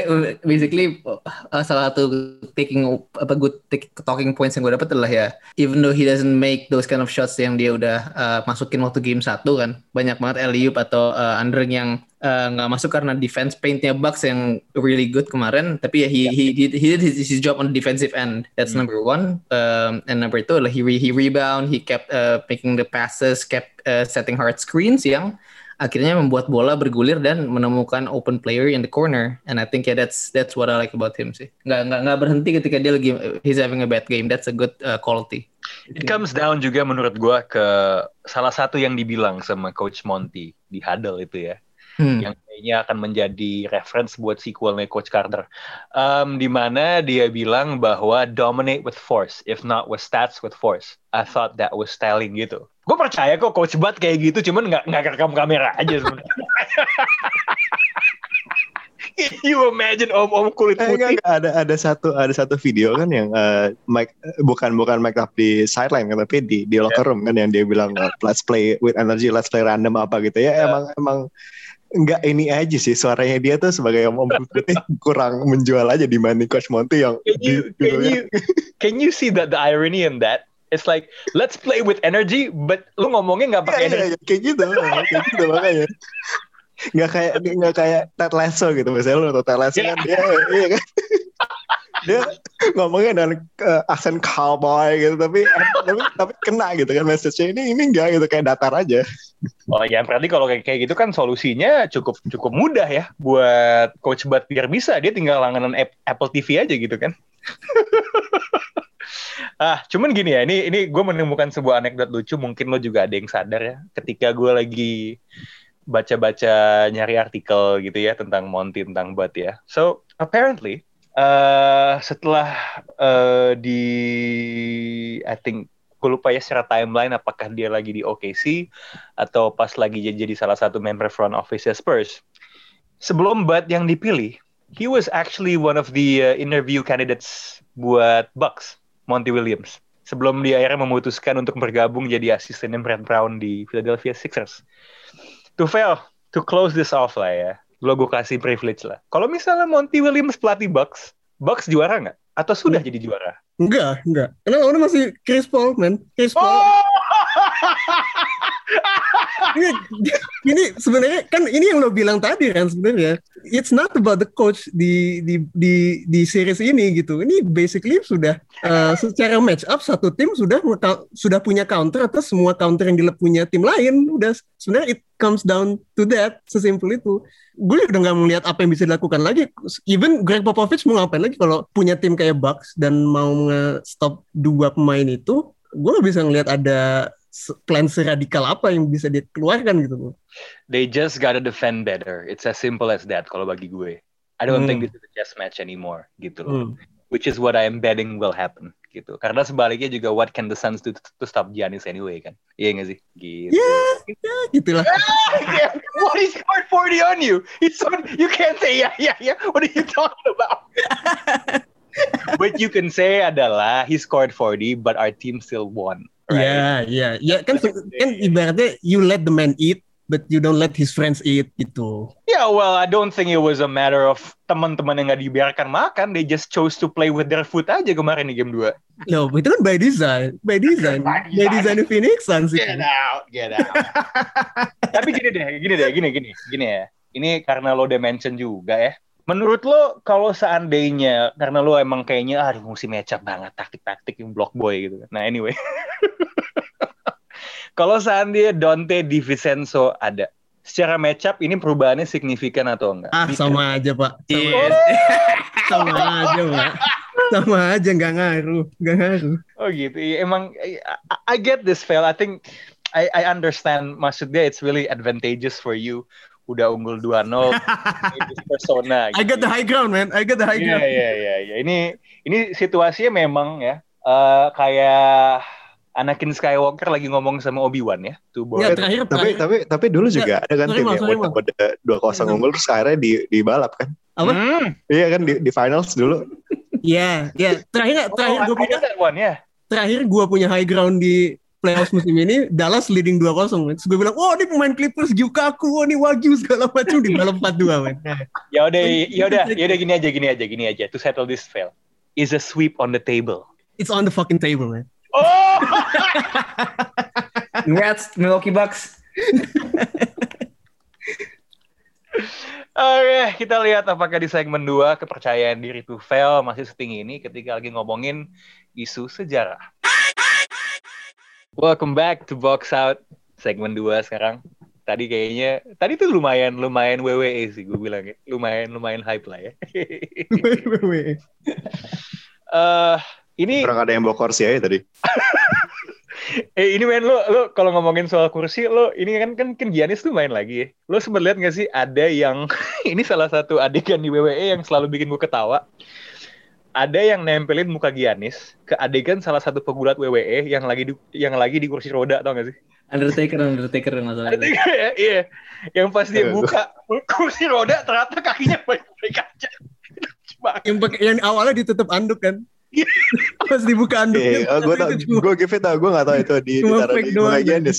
F: Basically uh, salah satu taking apa good take- talking points yang gue dapat adalah ya even though he doesn't make those kind of shots yang dia udah uh, masukin waktu game satu kan banyak banget alley atau uh, under yang uh, nggak masuk karena defense paintnya Bucks yang really good kemarin. Tapi ya he he did he did his, his job on the defensive end. That's number one. Um, and number two adalah he re- he rebound he kept uh, making the passes kept uh, setting hard screens yang akhirnya membuat bola bergulir dan menemukan open player in the corner. And I think yeah that's that's what I like about him sih. Nggak nggak nggak berhenti ketika dia lagi he's having a bad game. That's a good uh, quality.
B: It comes down juga menurut gua ke salah satu yang dibilang sama Coach Monty di huddle itu ya.
F: Hmm.
B: yang kayaknya akan menjadi reference buat sequelnya Coach Carter. Um, di mana dia bilang bahwa dominate with force, if not with stats with force. I thought that was styling gitu. Gue percaya kok Coach Bud kayak gitu, cuman nggak nggak rekam kamera aja sebenarnya. you imagine om-om kulit putih?
E: enggak, enggak. ada ada satu ada satu video kan yang eh, Mike eh, bukan bukan Mike up di sideline kan tapi di di locker room kan yang dia bilang eh, let's play with energy let's play random apa gitu ya
B: Ya.
E: emang emang nggak ini aja sih suaranya dia tuh sebagai Om Putih kurang menjual aja dibanding Coach Monty yang
B: Can you
E: di- gitu
B: can you can you see that the irony in that? It's like let's play with energy, but lu ngomongnya nggak pakai
E: Iya, iya,
B: energy.
E: iya, kayak gitu kayak gitu makanya nggak kayak nggak kayak Ted Lasso gitu misalnya lu nonton Ted Lasso kan dia iya kan dia ngomongnya dengan eh, aksen cowboy gitu tapi tapi tapi kena gitu kan message-nya ini ini enggak gitu kayak datar aja
B: Oh ya berarti kalau kayak gitu kan solusinya cukup cukup mudah ya buat coach Bud biar bisa dia tinggal langganan App- Apple TV aja gitu kan. ah cuman gini ya ini ini gue menemukan sebuah anekdot lucu mungkin lo juga ada yang sadar ya ketika gue lagi baca-baca nyari artikel gitu ya tentang Monty tentang Bud ya. So apparently eh setelah eh di I think gue lupa ya secara timeline apakah dia lagi di OKC atau pas lagi jadi salah satu member front office Spurs. Sebelum Bud yang dipilih, he was actually one of the uh, interview candidates buat Bucks, Monty Williams. Sebelum dia akhirnya memutuskan untuk bergabung jadi asistennya Brad Brown di Philadelphia Sixers. To fail, to close this off lah ya. Lo gue kasih privilege lah. Kalau misalnya Monty Williams pelatih Bucks, Bucks juara nggak? Atau sudah jadi juara?
D: Enggak, enggak. Karena lawannya masih Chris Paul, man. Chris Paul.
B: Oh!
D: Ini, ini sebenarnya kan ini yang lo bilang tadi kan sebenarnya. It's not about the coach di di di di series ini gitu. Ini basically sudah uh, secara match up satu tim sudah sudah punya counter atas semua counter yang punya tim lain. Udah sebenarnya it comes down to that sesimpel itu. Gue udah nggak melihat apa yang bisa dilakukan lagi. Even Greg Popovich mau ngapain lagi kalau punya tim kayak Bucks dan mau nge-stop dua pemain itu, gue nggak bisa ngelihat ada plan seradikal apa yang bisa dikeluarkan gitu.
B: They just gotta defend better. It's as simple as that kalau bagi gue. I don't
D: Hmm.
B: think this is a chess match anymore gitu loh.
D: Hmm.
B: Which is what I am betting will happen gitu. Karena sebaliknya juga what can the Suns do to, to stop Giannis anyway kan? Iya nggak sih? Gitu.
D: Ya, ya gitulah.
B: what he scored 40 on you? He's on, you can't say yeah yeah yeah. What are you talking about? What you can say adalah he scored 40 but our team still won. Right?
D: Ya, ya, ya kan kan ibaratnya you let the man eat but you don't let his friends eat gitu.
B: Yeah, well, I don't think it was a matter of teman-teman yang nggak dibiarkan makan. They just chose to play with their food aja kemarin di game 2.
D: Loh, itu kan by design, by design,
B: By
D: by
B: design.
D: design Phoenix Suns itu.
B: Get out, get out. Tapi gini deh, gini deh, gini, gini, gini ya. Ini karena lo udah mention juga ya. Menurut lo kalau seandainya karena lo emang kayaknya aduh mesti matchup banget taktik-taktik yang block boy gitu. kan. Nah anyway. kalau seandainya Dante DiVincenzo ada, secara matchup ini perubahannya signifikan atau enggak?
D: Ah, sama aja, Pak. Sama,
F: Yes.
D: sama aja, Pak. Sama aja nggak ngaruh, nggak ngaruh.
B: Oh gitu. Iya, Emang I, I get this fail. I think I I understand maksudnya it's really advantageous for you. Udah unggul 2-0 in this persona.
D: I got the high ground, man. I got the high
B: Iya
D: ground.
B: iya iya iya. Ini ini situasinya memang ya eh, kayak Anakin Skywalker lagi ngomong sama Obi-Wan ya. Tuh
D: Ya, terakhir,
E: tapi
D: terakhir.
E: tapi tapi dulu juga ada kan tim yang
D: sorry,
E: udah dua kosong unggul terus akhirnya di di balap kan
D: Apa?
B: Hmm.
E: iya kan di, di finals dulu
D: Iya, iya. Terakhir, terakhir gue
B: Oh, I
D: punya,
B: one ya.
D: terakhir gue punya high ground di playoffs musim ini, Dallas leading 2-0. man. Terus gue bilang, oh ini pemain Clippers, Yukaku, oh ini Wagyu, segala macam di balap 4-2. man.
B: Ya udah ya udah ya udah gini aja gini aja gini aja to settle this fail. Is a sweep on the table.
D: It's on the fucking table, man.
B: Oh!
F: Congrats, Milwaukee Bucks.
B: Oke, kita lihat apakah di segmen 2 kepercayaan diri to fail masih setinggi ini ketika lagi ngomongin isu sejarah. Welcome back to Box Out segmen 2 sekarang. Tadi kayaknya tadi tuh lumayan lumayan WWE sih gue bilang ya. Lumayan lumayan hype lah ya. Eh ini
E: kurang ada yang bawa kursi aja tadi
B: eh ini men lo lo kalau ngomongin soal kursi lo ini kan kan kan Giannis tuh main lagi ya. Lo sempat lihat nggak sih ada yang ini salah satu adegan di WWE yang selalu bikin gue ketawa. Ada yang nempelin muka Giannis ke adegan salah satu pegulat WWE yang lagi di, yang lagi di kursi roda tau gak sih?
F: Undertaker, Undertaker masalah.
B: Adegan ya, iya. Yang pas dia buka kursi roda ternyata kakinya baik-baik aja.
D: Yang pakai yang awalnya ditutup anduk kan. Pas dibuka anduknya.
E: Iya, oh, gue tau, gue give it tau, gue gak tau itu di
D: Cuma
E: ditaruh di muka Giannis.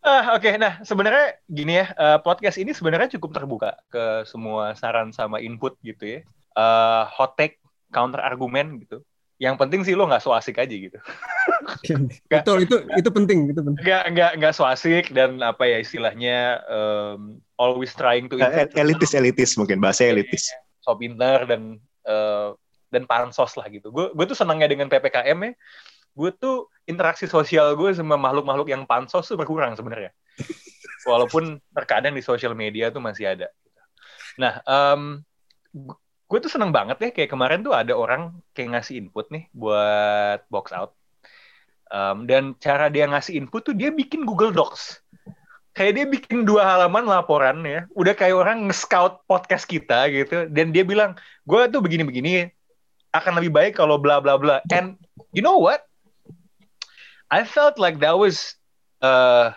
B: Ah, oke. Nah, sebenarnya gini ya, eh, podcast ini sebenarnya cukup terbuka ke semua saran sama input gitu ya. Eh, hot take, counter argumen gitu. Yang penting sih lo nggak so asik aja gitu. Nggak.
D: Betul itu itu penting itu penting.
B: Nggak nggak nggak so asik dan apa ya istilahnya um, always trying to
E: Eh, elitis elitis mungkin bahasa elitis.
B: so pinter dan eh, dan pansos lah gitu. Gue gue tuh senangnya dengan ppkm ya. Gue tuh interaksi sosial gue sama makhluk-makhluk yang pansos tuh berkurang sebenarnya. Walaupun terkadang di sosial media tuh masih ada. Nah, em, gu- gue tuh seneng banget ya kayak kemarin tuh ada orang kayak ngasih input nih buat box out. Em, dan cara dia ngasih input tuh dia bikin Google Docs. Kayak dia bikin dua halaman laporan ya. Udah kayak orang nge-scout podcast kita gitu. Dan dia bilang, gue tuh begini-begini akan lebih baik kalau bla bla bla. And you know what? I felt like that was uh,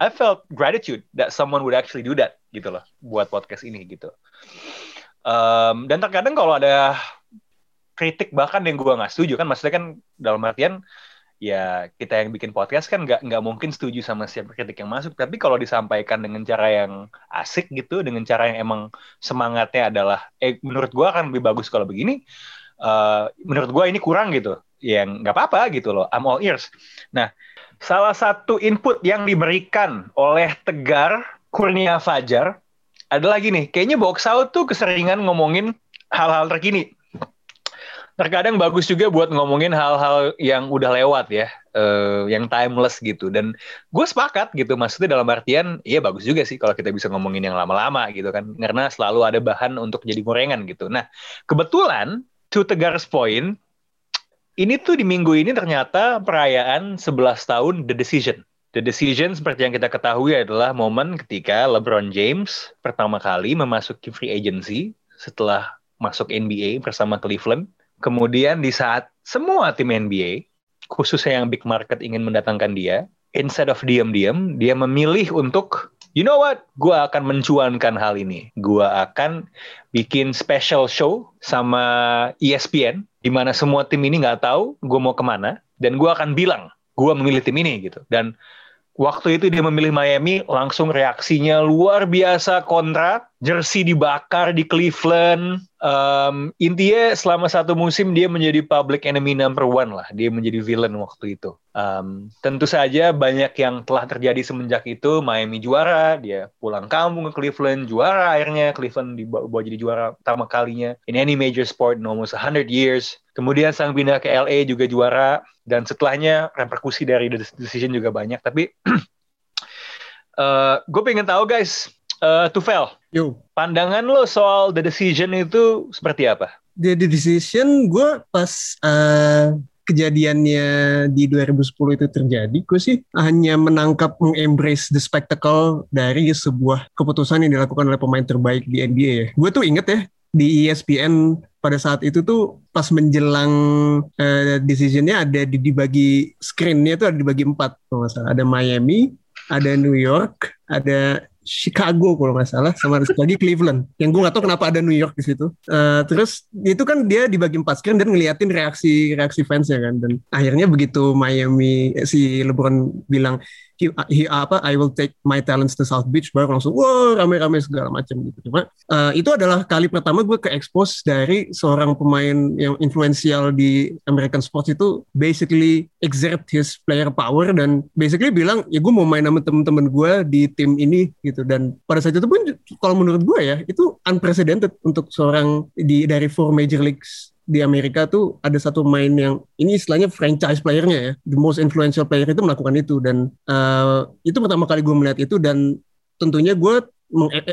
B: I felt gratitude that someone would actually do that gitu loh buat podcast ini gitu. Um, dan terkadang kalau ada kritik bahkan yang gue nggak setuju kan maksudnya kan dalam artian ya kita yang bikin podcast kan nggak nggak mungkin setuju sama siapa kritik yang masuk. Tapi kalau disampaikan dengan cara yang asik gitu dengan cara yang emang semangatnya adalah eh menurut gue akan lebih bagus kalau begini eh, menurut gue ini kurang gitu. Yang nggak apa-apa gitu loh I'm all ears. Nah salah satu input yang diberikan oleh Tegar Kurnia Fajar adalah gini kayaknya box out tuh keseringan ngomongin hal-hal terkini terkadang bagus juga buat ngomongin hal-hal yang udah lewat ya, eh, yang timeless gitu. Dan gue sepakat gitu, maksudnya dalam artian, iya bagus juga sih kalau kita bisa ngomongin yang lama-lama gitu kan, karena selalu ada bahan untuk jadi gorengan gitu. Nah, kebetulan to Tegar's point, ini tuh di minggu ini ternyata perayaan 11 tahun The Decision. The Decision seperti yang kita ketahui adalah momen ketika LeBron James pertama kali memasuki free agency setelah masuk NBA bersama Cleveland. Kemudian di saat semua tim NBA, khususnya yang big market ingin mendatangkan dia, instead of diam-diam, dia memilih untuk, you know what, gue akan mencuankan hal ini. Gue akan bikin special show sama ESPN, di mana semua tim ini nggak tahu gue mau ke mana, dan gue akan bilang, gue memilih tim ini gitu. Dan waktu itu dia memilih Miami, langsung reaksinya luar biasa kontra, jersey dibakar di Cleveland. Um, intinya selama satu musim dia menjadi public enemy number one lah, dia menjadi villain waktu itu. Um, tentu saja banyak yang telah terjadi semenjak itu. Miami juara, dia pulang kampung ke Cleveland juara. Akhirnya Cleveland dibawa jadi juara pertama kalinya in any major sport in almost 100 years. Kemudian sang pindah ke LA juga juara dan setelahnya reperkusi dari The Decision juga banyak. Tapi eh gue pengen tahu guys, eh Tufel,
D: Yo,
B: pandangan lo soal The Decision itu seperti apa?
D: The, The Decision gue pas eh, kejadiannya di 2010 itu terjadi, gue sih hanya menangkap mengembrace the spectacle dari sebuah keputusan yang dilakukan oleh pemain terbaik di NBA ya. Gue tuh inget ya di ESPN pada saat itu tuh pas menjelang eh, decisionnya ada di, dibagi screennya tuh ada dibagi empat kalau nggak salah. Ada Miami, ada New York, ada Chicago kalau nggak salah, sama satu lagi Cleveland. Yang gue nggak tahu kenapa ada New York di situ. Eh, terus itu kan dia dibagi empat screen dan ngeliatin reaksi reaksi fansnya kan. Dan akhirnya begitu Miami si LeBron bilang he, he- apa I will take my talents to South Beach baru langsung wow rame-rame segala macam gitu. Cuma eh, itu adalah kali pertama gue ke expose dari seorang pemain yang influensial di American sports itu basically exert his player power dan basically bilang ya gue mau main sama temen-temen gue di tim ini gitu dan pada saat itu pun kalau menurut gue ya itu unprecedented untuk seorang di dari four major leagues di Amerika tuh ada satu main yang ini istilahnya franchise playernya ya. The most influential player itu melakukan itu. Dan eh, itu pertama kali gue melihat itu dan tentunya gue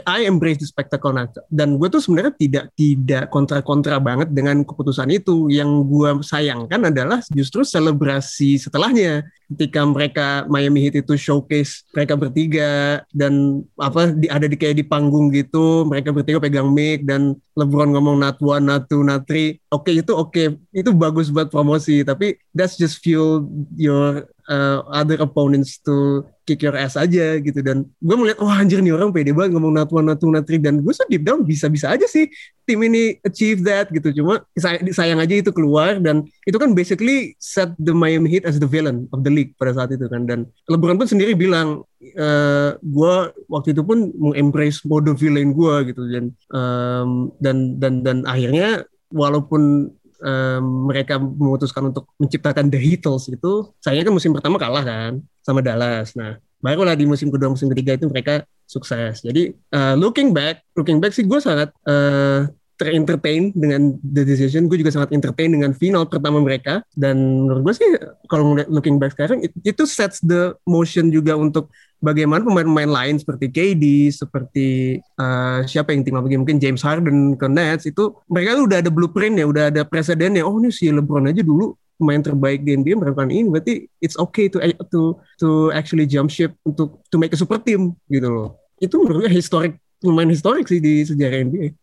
D: I embrace the spectacle nah. dan gue tuh sebenarnya tidak tidak kontra-kontra banget dengan keputusan itu. Yang gue sayangkan adalah justru selebrasi setelahnya. Ketika mereka Miami Heat itu showcase mereka bertiga dan apa di, ada di kayak di panggung gitu mereka bertiga pegang mic dan LeBron ngomong not one not two not three. Oke itu oke. Itu bagus buat promosi tapi that's just fuel your uh, other opponents to kick your ass aja gitu. Dan gue melihat wah anjir nih orang pede banget ngomong not one three. Dan gue so deep down bisa-bisa aja sih tim ini achieve that gitu. Cuma say- sayang aja itu keluar. Dan itu kan basically set the Miami Heat as the villain of the league pada saat itu kan. Dan LeBron pun sendiri bilang uh, gue waktu itu pun mengembrace mode villain gue gitu. Dan um, dan dan dan akhirnya walaupun um, mereka memutuskan untuk menciptakan The Heatles itu, sayangnya kan musim pertama kalah kan sama Dallas. Nah, barulah di musim kedua, musim ketiga itu mereka sukses. Jadi uh, looking back, looking back sih gue sangat uh, terentertain dengan the decision. Gue juga sangat entertain dengan final pertama mereka. Dan menurut gue sih kalau ngeliat looking back sekarang it, itu sets the motion juga untuk bagaimana pemain-pemain lain seperti KD, seperti uh, siapa yang tim apa mungkin James Harden ke Nets itu mereka udah ada blueprint ya, udah ada presidennya. Oh ini si LeBron aja dulu pemain terbaik di NBA melakukan ini, berarti it's okay to to to actually jump ship untuk to make a super team gitu loh. Itu menurut gue historic lumayan historik sih di sejarah NBA.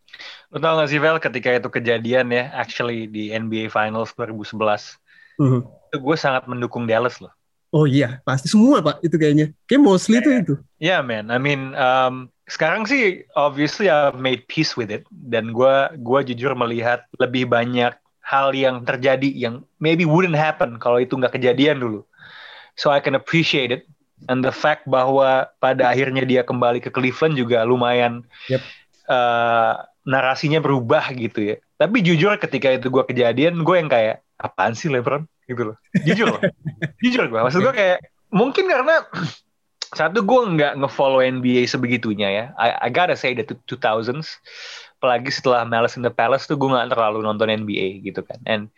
B: Lo tau gak sih Vel ketika itu kejadian ya actually di NBA Finals 2011
D: Mhm.
B: itu gue sangat mendukung Dallas loh.
D: Oh iya, pasti semua pak itu kayaknya. Kayak mostly tuh itu.
B: Yeah man, I mean um, sekarang sih obviously I've made peace with it dan gue gua jujur melihat lebih banyak hal yang terjadi yang maybe wouldn't happen kalau itu nggak kejadian dulu. So I can appreciate it and the fact bahwa pada akhirnya dia kembali ke Cleveland juga lumayan
D: Yep.
B: uh, narasinya berubah gitu ya. Tapi jujur ketika itu gue kejadian gue yang kayak apaan sih LeBron gitu loh. Jujur loh. jujur gue. Maksud gue kayak mungkin karena satu gue nggak ngefollow NBA sebegitunya ya. I, I gotta say that 2000s apalagi setelah Malice in the Palace tuh gue nggak terlalu nonton NBA gitu kan. And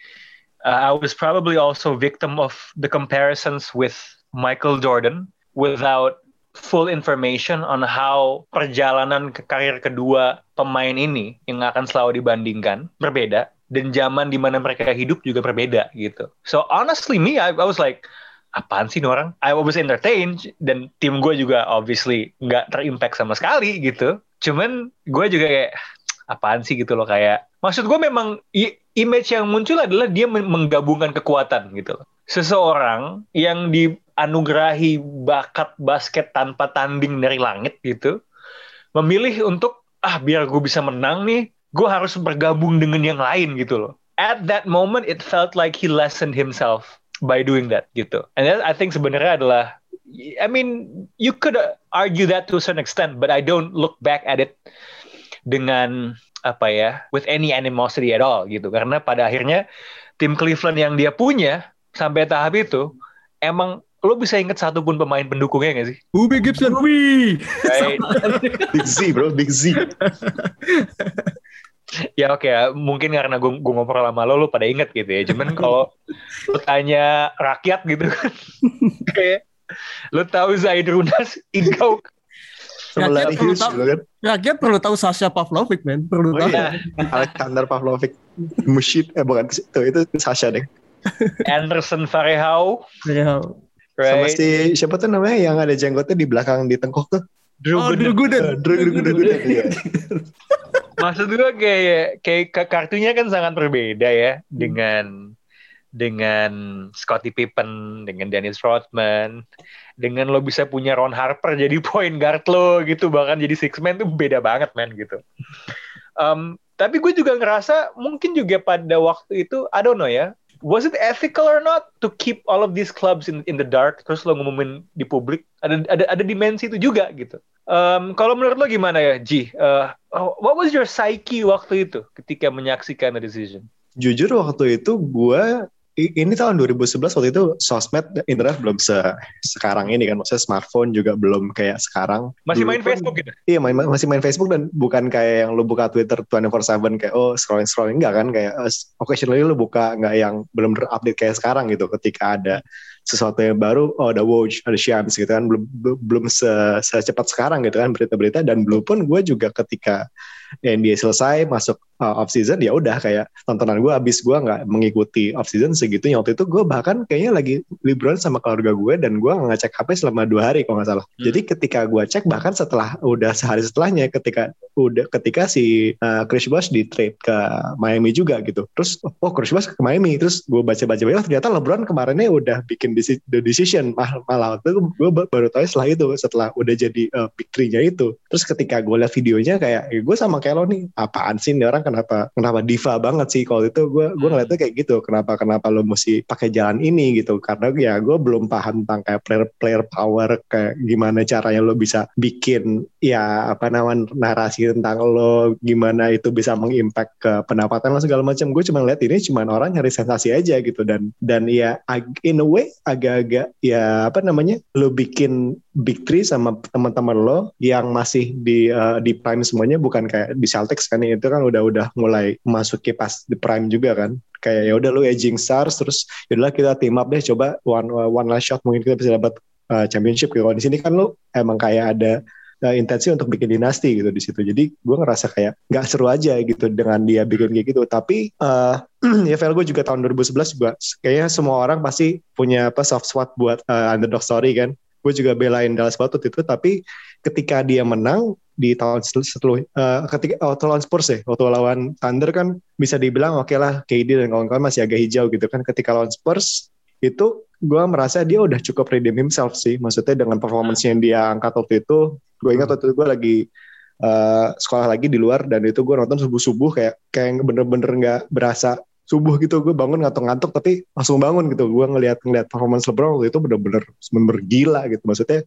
B: uh, I was probably also victim of the comparisons with Michael Jordan without full information on how perjalanan ke karir kedua pemain ini yang akan selalu dibandingkan berbeda dan zaman di mana mereka hidup juga berbeda gitu. So honestly me I, I was like apaan sih orang? I was entertained dan tim gue juga obviously nggak terimpact sama sekali gitu. Cuman gue juga kayak apaan sih gitu loh kayak maksud gue memang image yang muncul adalah dia men- menggabungkan kekuatan gitu loh. Seseorang yang dianugerahi bakat basket tanpa tanding dari langit gitu memilih untuk ah biar gue bisa menang nih gue harus bergabung dengan yang lain gitu loh. At that moment it felt like he lessened himself by doing that gitu. And that I think sebenarnya adalah I mean you could argue that to a certain extent but I don't look back at it dengan apa ya with any animosity at all gitu karena pada akhirnya tim Cleveland yang dia punya sampai tahap itu emang lo bisa inget satu pun pemain pendukungnya gak sih?
D: Ube Gibson, wih.
B: Right?
E: Big Z bro, Big Z.
B: ya oke ya, mungkin karena gue gue ngobrol sama lo lo pada inget gitu ya cuman kalau lo tanya rakyat gitu kan kayak lo tahu Zaid Runas Igau
D: Rakyat perlu
E: Hughes
D: tahu.
E: kan.
D: Rakyat perlu tahu Sasha Pavlovic, man. Perlu
E: Oh
D: tahu.
E: iya, Alexander Pavlovic. Mushit, eh bukan, itu, itu Sasha deh.
B: Anderson Varejao
D: Ya.
E: Sama
B: right
E: si, siapa tuh namanya yang ada jenggotnya di belakang di tengkok tuh.
B: Drew
D: Oh,
B: Gooden.
D: Drew Gooden.
E: Drew Gooden, Drew Gooden,
B: maksud gue kayak kayak ka- kartunya kan sangat berbeda ya dengan dengan Scottie Pippen, dengan Dennis Rodman, dengan lo bisa punya Ron Harper jadi point guard lo gitu, bahkan jadi six man tuh beda banget man gitu. Um, tapi gue juga ngerasa mungkin juga pada waktu itu, I don't know ya, was it ethical or not to keep all of these clubs in in the dark terus lo ngumumin di publik? Ada ada ada dimensi itu juga gitu. Um, kalau menurut lo gimana ya, Ji? Uh, what was your psyche waktu itu ketika menyaksikan the decision?
E: Jujur waktu itu gue ini tahun 2011 waktu itu sosmed internet belum se sekarang ini kan maksudnya smartphone juga belum kayak sekarang
B: Masih
E: Dulu
B: main
E: pun-
B: Facebook gitu?
E: Iya main, masih main Facebook dan bukan kayak yang lu buka Twitter 24/7 kayak oh scrolling scrolling enggak kan kayak eh, occasionally lu buka nggak yang belum update kayak sekarang gitu ketika ada sesuatu yang baru oh ada Woj ada Shams gitu kan belum belum- belum se, secepat sekarang gitu kan berita-berita dan dulu pun gue juga ketika NBA selesai masuk uh, off season ya udah kayak tontonan gue abis gue nggak mengikuti off season segitunya. Waktu itu gue bahkan kayaknya lagi liburan sama keluarga gue dan gue nggak ngecek HP selama dua hari kalau nggak salah.
B: Hmm.
E: jadi ketika gue cek bahkan setelah udah sehari setelahnya ketika udah ketika si uh, Chris Bosh di trade ke Miami juga gitu. Terus oh Chris Bosh ke Miami terus gue baca-baca oh ternyata LeBron kemarinnya udah bikin making the decision malah. Malah itu gue baru tahu setelah itu setelah udah jadi uh, big three-nya itu. Terus ketika gue lihat videonya kayak ya gue sama kayak lo nih apaan sih ini orang? Kenapa kenapa diva banget sih kalau itu? Gue gue ngeliatnya kayak gitu. Kenapa kenapa lo mesti pakai jalan ini gitu? Karena ya gue belum paham tentang kayak player player power kayak gimana caranya lo bisa bikin ya apa namanya narasi tentang lo gimana itu bisa mengimpact ke pendapatan lo segala macam. Gue cuma lihat ini cuma orang nyari sensasi aja gitu. Dan dan ya in a way agak-agak ya apa namanya lo bikin big three sama teman-teman lo yang masih di uh, di prime semuanya bukan kayak di Celtics kan itu kan udah udah mulai masuki pas di prime juga kan kayak ya udah lu edging stars terus yaudahlah kita team up deh coba one one last shot mungkin kita bisa dapat uh, championship. Kalau di sini kan lu emang kayak ada uh, intensi untuk bikin dinasti gitu di situ. Jadi gue ngerasa kayak nggak seru aja gitu dengan dia bikin kayak gitu. Tapi uh, ya gue juga tahun 2011 juga kayaknya semua orang pasti punya apa soft spot buat uh, underdog story kan. Gue juga belain Dallas Bucks itu tapi ketika dia menang di tahun setelah uh, ketika waktu lawan Spurs ya waktu lawan Thunder kan bisa dibilang oke okay lah KD dan kawan-kawan masih agak hijau gitu kan ketika lawan Spurs itu gue merasa dia udah cukup redeem himself sih. Maksudnya dengan performance yang dia angkat waktu itu gue ingat waktu itu gue lagi uh, sekolah lagi di luar dan itu gue nonton subuh subuh kayak kayak bener-bener nggak berasa subuh gitu. Gue bangun ngantuk-ngantuk tapi langsung bangun gitu. Gue ngelihat ngelihat performance LeBron waktu itu bener-bener bener gila gitu. Maksudnya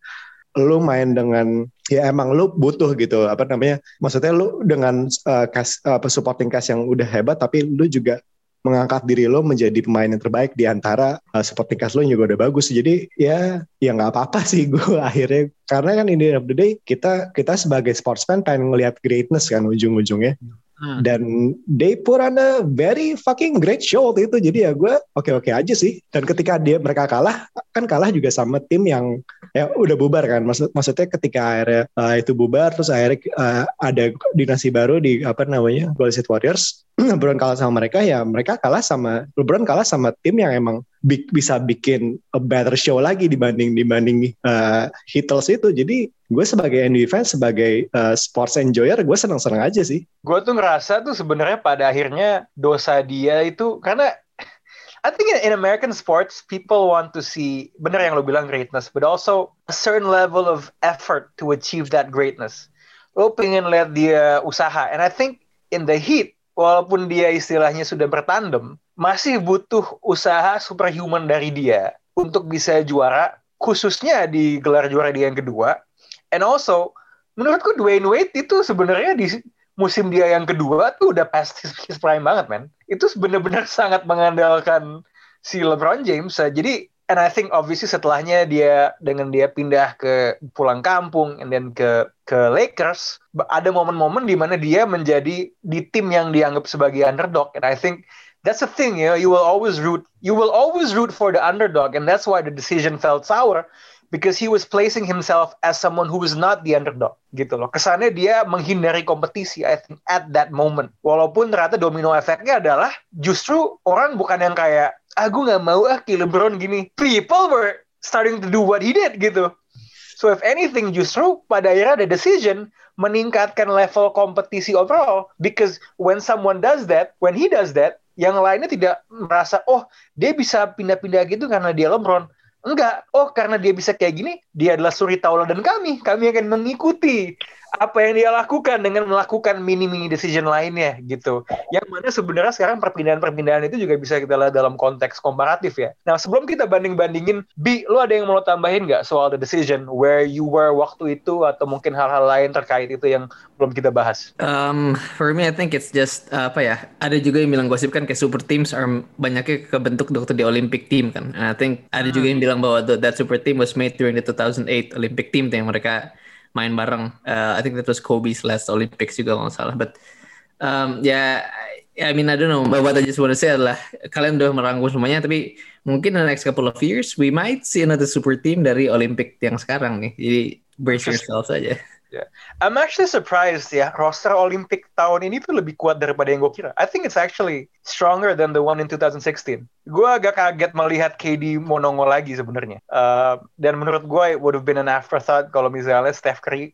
E: lu main dengan ya emang lu butuh gitu. Apa namanya? Maksudnya lu dengan uh, cast, uh, supporting cast yang udah hebat tapi lu juga mengangkat diri lo menjadi pemain yang terbaik di antara uh, supporting cast lo yang juga udah bagus. Jadi ya ya nggak apa-apa sih gue akhirnya. Karena kan in the of the day kita kita sebagai sportsman pengen ngelihat greatness kan ujung-ujungnya Hmm. Dan they put on a very fucking great show waktu itu. Jadi ya gue oke-oke aja sih. Dan ketika dia mereka kalah, kan kalah juga sama tim yang ya udah bubar kan. Maksud maksudnya ketika akhirnya uh, itu bubar, terus akhirnya uh, ada dinasti baru di apa namanya Golden State Warriors. LeBron kalah sama mereka ya mereka kalah sama LeBron kalah sama tim yang emang bi bisa bikin a better show lagi dibanding dibanding uh, Heatles itu. Jadi gue sebagai NBA fans, sebagai uh, sports enjoyer, gue senang-senang aja sih.
B: Gue tuh ngerasa tuh sebenarnya pada akhirnya dosa dia itu karena I think in, in American sports, people want to see bener yang lo bilang greatness, but also a certain level of effort to achieve that greatness. Lo pengen lihat dia usaha, and I think in the Heat, walaupun dia istilahnya sudah bertandem, masih butuh usaha superhuman dari dia untuk bisa juara, khususnya di gelar juara dia yang kedua And also, menurutku Dwayne Wade itu sebenarnya di musim dia yang kedua tuh udah past his, prime banget, man. Itu benar-benar sangat mengandalkan si LeBron James. Jadi, and I think obviously setelahnya dia dengan dia pindah ke pulang kampung and then ke ke Lakers, ada momen-momen di mana dia menjadi di tim yang dianggap sebagai underdog. And I think that's the thing, you know, you will always root, you will always root for the underdog, and that's why the decision felt sour because he was placing himself as someone who was not the underdog gitu loh. Kesannya dia menghindari kompetisi I think at that moment. Walaupun ternyata domino efeknya adalah justru orang bukan yang kayak ah gue nggak mau ah kill LeBron gini. People were starting to do what he did gitu. So if anything justru pada akhirnya ada decision meningkatkan level kompetisi overall because when someone does that, when he does that, yang lainnya tidak merasa oh dia bisa pindah-pindah gitu karena dia LeBron Enggak. Oh, karena dia bisa kayak gini, dia adalah suri tauladan kami. Kami akan mengikuti apa yang dia lakukan dengan melakukan mini-mini decision lainnya gitu. Yang mana sebenarnya sekarang perpindahan-perpindahan itu juga bisa kita lihat dalam konteks komparatif ya. Nah sebelum kita banding-bandingin, Bi, lo ada yang mau tambahin nggak soal the decision where you were waktu itu atau mungkin hal-hal lain terkait itu yang belum kita bahas?
F: Um, for me I think it's just uh, apa ya, ada juga yang bilang gosip kan kayak super teams are banyaknya kebentuk dokter di Olympic team kan. And I think ada juga yang bilang bahwa that super team was made during the 2008 Olympic team yang mereka main bareng. Uh, I think that was Kobe's last Olympics juga kalau nggak salah. But um, ya, yeah, I mean I don't know. But what I just want to say adalah kalian udah merangkum semuanya, tapi mungkin in the next couple of years we might see another super team dari Olympic yang sekarang nih. Jadi brace yourself saja.
B: Yeah. I'm actually surprised ya roster Olympic tahun ini tuh lebih kuat daripada yang gue kira. I think it's actually stronger than the one in 2016. Gue agak kaget melihat KD mau nongol lagi sebenarnya. Uh, dan menurut gue it would have been an afterthought kalau misalnya Steph Curry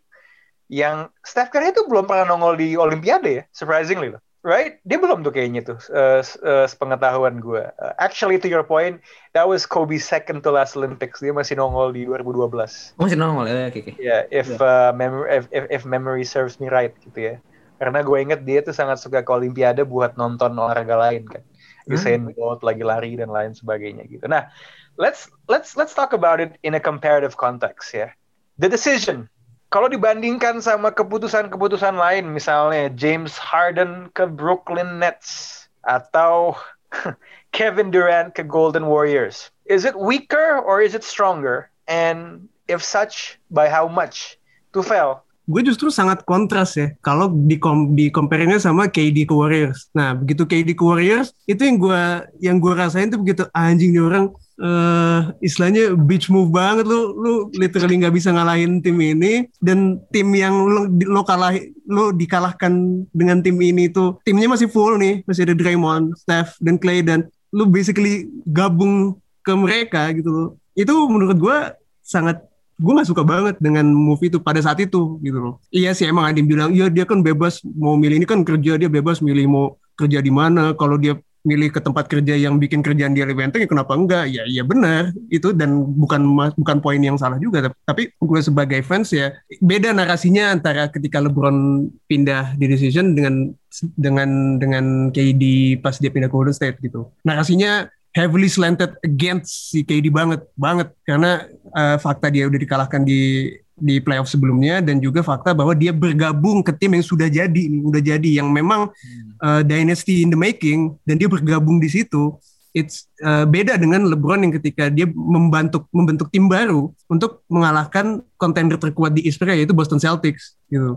B: yang Steph Curry itu belum pernah nongol di Olimpiade ya, surprisingly loh. Right? Dia belum tuh kayaknya tuh, uh, uh, sepengetahuan gue. Uh, actually, to your point, that was Kobe's second to last Olympics. Dia masih nongol di 2012.
F: Masih nongol ya, oke. Okay,
B: yeah, if, uh, memory, if, if, if memory serves me right gitu ya. Karena gue inget dia tuh sangat suka ke Olimpiade buat nonton olahraga lain kan. Usain Bolt lagi lari dan lain sebagainya gitu. Nah, let's let's let's talk about it in a comparative context ya. The decision kalau dibandingkan sama keputusan-keputusan lain, misalnya James Harden ke Brooklyn Nets atau Kevin Durant ke Golden Warriors, is it weaker or is it stronger? And if such, by how much? Tufel,
D: gue justru sangat kontras ya kalau di kom di compare sama KD ke Warriors. Nah, begitu KD ke Warriors, itu yang gue yang gue rasain tuh begitu anjing nih orang uh, istilahnya beach move banget lu lu literally nggak bisa ngalahin tim ini dan tim yang lu, lo kalah lu dikalahkan dengan tim ini tuh timnya masih full nih masih ada Draymond, Steph dan Clay dan lu basically gabung ke mereka gitu itu menurut gue sangat gue gak suka banget dengan movie itu pada saat itu gitu loh. Iya sih emang ada yang bilang iya dia kan bebas mau milih ini kan kerja dia bebas milih mau kerja di mana. Kalau dia milih ke tempat kerja yang bikin kerjaan dia lebih enteng ya kenapa enggak? Ya iya benar itu dan bukan bukan poin yang salah juga tapi gue sebagai fans ya beda narasinya antara ketika LeBron pindah di decision dengan dengan dengan KD pas dia pindah ke Golden State gitu. Narasinya heavily slanted against si KD banget banget. Karena uh, fakta dia udah dikalahkan di di playoff sebelumnya dan juga fakta bahwa dia bergabung ke tim yang sudah jadi udah jadi yang memang uh, dynasty in the making dan dia bergabung di situ. It's uh, beda dengan LeBron yang ketika dia membantu membentuk tim baru untuk mengalahkan kontender terkuat di East yaitu Boston Celtics gitu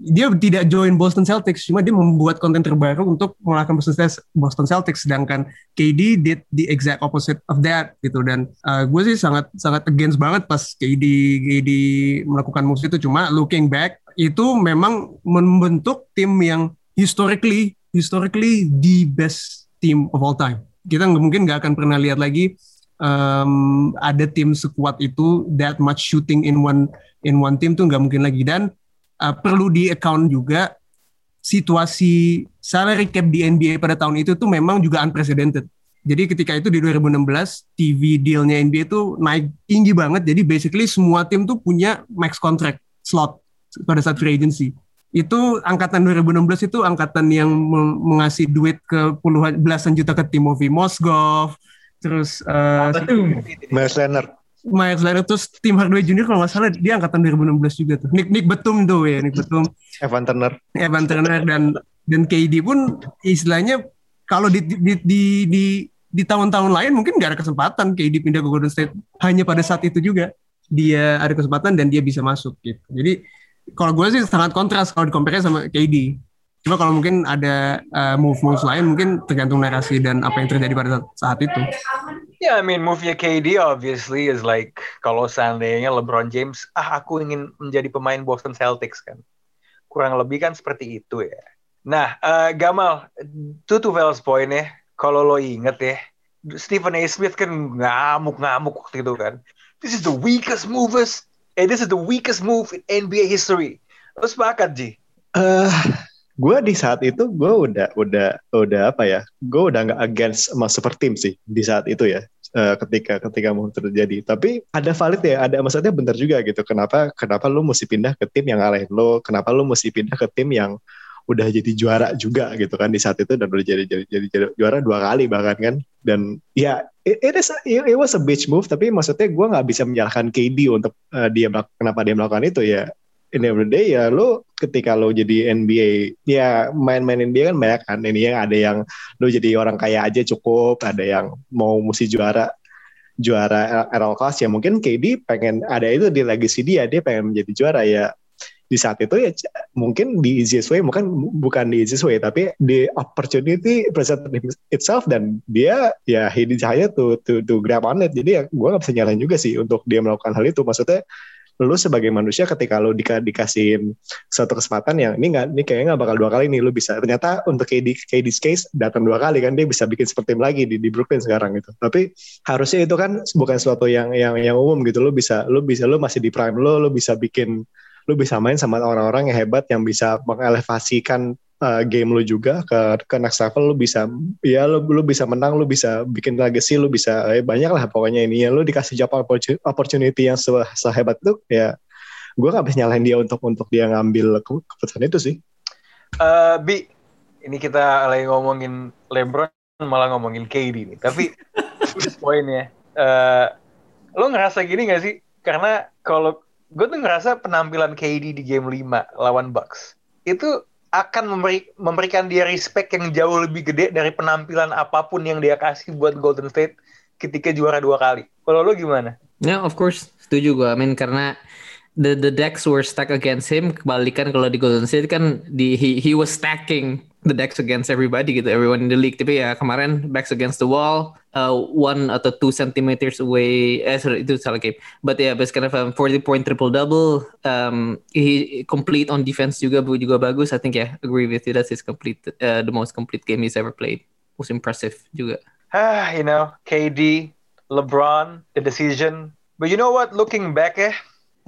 D: dia tidak join Boston Celtics, cuma dia membuat konten terbaru untuk mengalahkan Boston Celtics, sedangkan KD did the exact opposite of that gitu. Dan uh, gue sih sangat sangat against banget pas KD KD melakukan move itu. Cuma looking back itu memang membentuk tim yang historically historically the best team of all time. Kita mungkin nggak akan pernah lihat lagi um, ada tim sekuat itu that much shooting in one in one team tuh nggak mungkin lagi. Dan uh, perlu di account juga situasi salary cap di NBA pada tahun itu tuh memang juga unprecedented. Jadi ketika itu di 2016 TV dealnya NBA itu naik tinggi banget. Jadi basically semua tim tuh punya max contract slot pada saat free agency. Itu angkatan 2016 itu angkatan yang mengasih duit ke puluhan belasan juta ke Timothy Mozgov, terus uh,
E: Miles Leonard.
D: Miles Leonard terus tim Hardaway Junior kalau nggak salah dia angkatan 2016 juga tuh. Nick Nick Betum tuh ya, Nick Betum.
E: Evan Turner.
D: Evan Turner dan dan KD pun istilahnya kalau di di di di, di tahun-tahun lain mungkin nggak ada kesempatan KD pindah ke Golden State. Hanya pada saat itu juga dia ada kesempatan dan dia bisa masuk gitu. Jadi kalau gue sih sangat kontras kalau di sama KD. Cuma kalau mungkin ada uh, move-move lain mungkin tergantung narasi dan apa yang terjadi pada saat itu.
B: Yeah, I mean move-nya KD obviously is like kalau seandainya LeBron James, ah aku ingin menjadi pemain Boston Celtics kan. Kurang lebih kan seperti itu ya. Nah, uh, Gamal, itu tuh Vels point ya. Kalau lo inget ya, Stephen A. Smith kan ngamuk-ngamuk waktu itu kan. This is the weakest moves, eh this is the weakest move in NBA history. Lo sepakat, Ji?
E: Uh, gue di saat itu gue udah udah udah apa ya gue udah nggak against sama super team sih di saat itu ya uh, ketika ketika mau terjadi. Tapi ada valid ya ada maksudnya benar juga gitu kenapa kenapa lu mesti pindah ke tim yang ngalahin lo kenapa lu mesti pindah ke tim yang udah jadi juara juga gitu kan di saat itu dan udah jadi jadi, jadi, jadi juara dua kali bahkan kan? Dan ya it, it is it was a bitch move tapi maksudnya gue nggak bisa menyalahkan KD untuk uh, dia kenapa dia melakukan itu ya in every day ya lo ketika lo jadi NBA ya main-main NBA kan banyak kan. Ini yang ada yang lo jadi orang kaya aja cukup ada yang mau mesti juara juara Errol Class ya mungkin KD pengen ada itu di legacy dia dia pengen menjadi juara. Ya di saat itu ya mungkin di easiest way bukan bukan di easiest way tapi di opportunity present itself dan dia ya he decided to to to grab on it. Jadi ya gue gak bisa nyalain juga sih untuk dia melakukan hal itu. Maksudnya lu sebagai manusia ketika lu di, dikasih satu kesempatan yang ini nggak ini kayaknya nggak bakal dua kali nih lu bisa ternyata untuk KD KD's case datang dua kali kan dia bisa bikin seperti lagi di, di Brooklyn sekarang gitu. Tapi harusnya itu kan bukan sesuatu yang yang yang umum gitu. Lu bisa lu bisa lu masih di prime lu lu bisa bikin lu bisa main sama orang-orang yang hebat yang bisa mengelevasikan uh, game lu juga ke ke next level lu bisa ya lu lu bisa menang lu bisa bikin legacy lu bisa eh, banyak lah pokoknya ini ya lu dikasih job opportu- opportunity yang se sehebat itu ya gue gak bisa nyalain dia untuk untuk dia ngambil ke- keputusan itu sih
B: Eh, Bi, ini kita lagi ngomongin LeBron malah ngomongin KD nih. Tapi poinnya, eh lo ngerasa gini gak sih? Karena kalau gue tuh ngerasa penampilan KD di game 5 lawan Bucks itu akan memberi, memberikan dia respect yang jauh lebih gede dari penampilan apa pun yang dia kasih buat Golden State ketika juara dua kali. Kalau lo gimana?
F: Yeah, of course. Setuju gue. I mean, karena the the decks were stacked against him. Kebalikan kalau di Golden State kan di he, he was stacking the decks against everybody gitu, everyone in the league. Tapi ya kemarin backs against the wall, uh, one atau two centimeters away. Eh sorry, itu salah game. But yeah, best kind of um, 40 point triple double. Um, he complete on defense juga juga bagus. I think yeah, agree with you. That's his complete, uh, the most complete game he's ever played. Most impressive juga.
B: Ah, you know, KD, LeBron, the decision. But you know what? Looking back eh,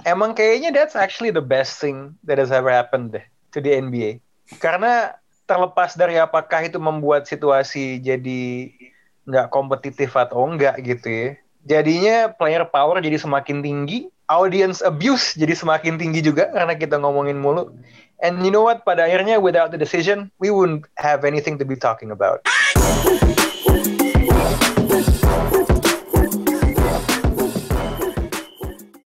B: emang kayaknya that's actually the best thing that has ever happened deh to the NBA. Karena terlepas dari apakah itu membuat situasi jadi nggak kompetitif atau enggak gitu ya. Jadinya player power jadi semakin tinggi, audience abuse jadi semakin tinggi juga karena kita ngomongin mulu. And you know what? Pada akhirnya without the decision, we wouldn't have anything to be talking about.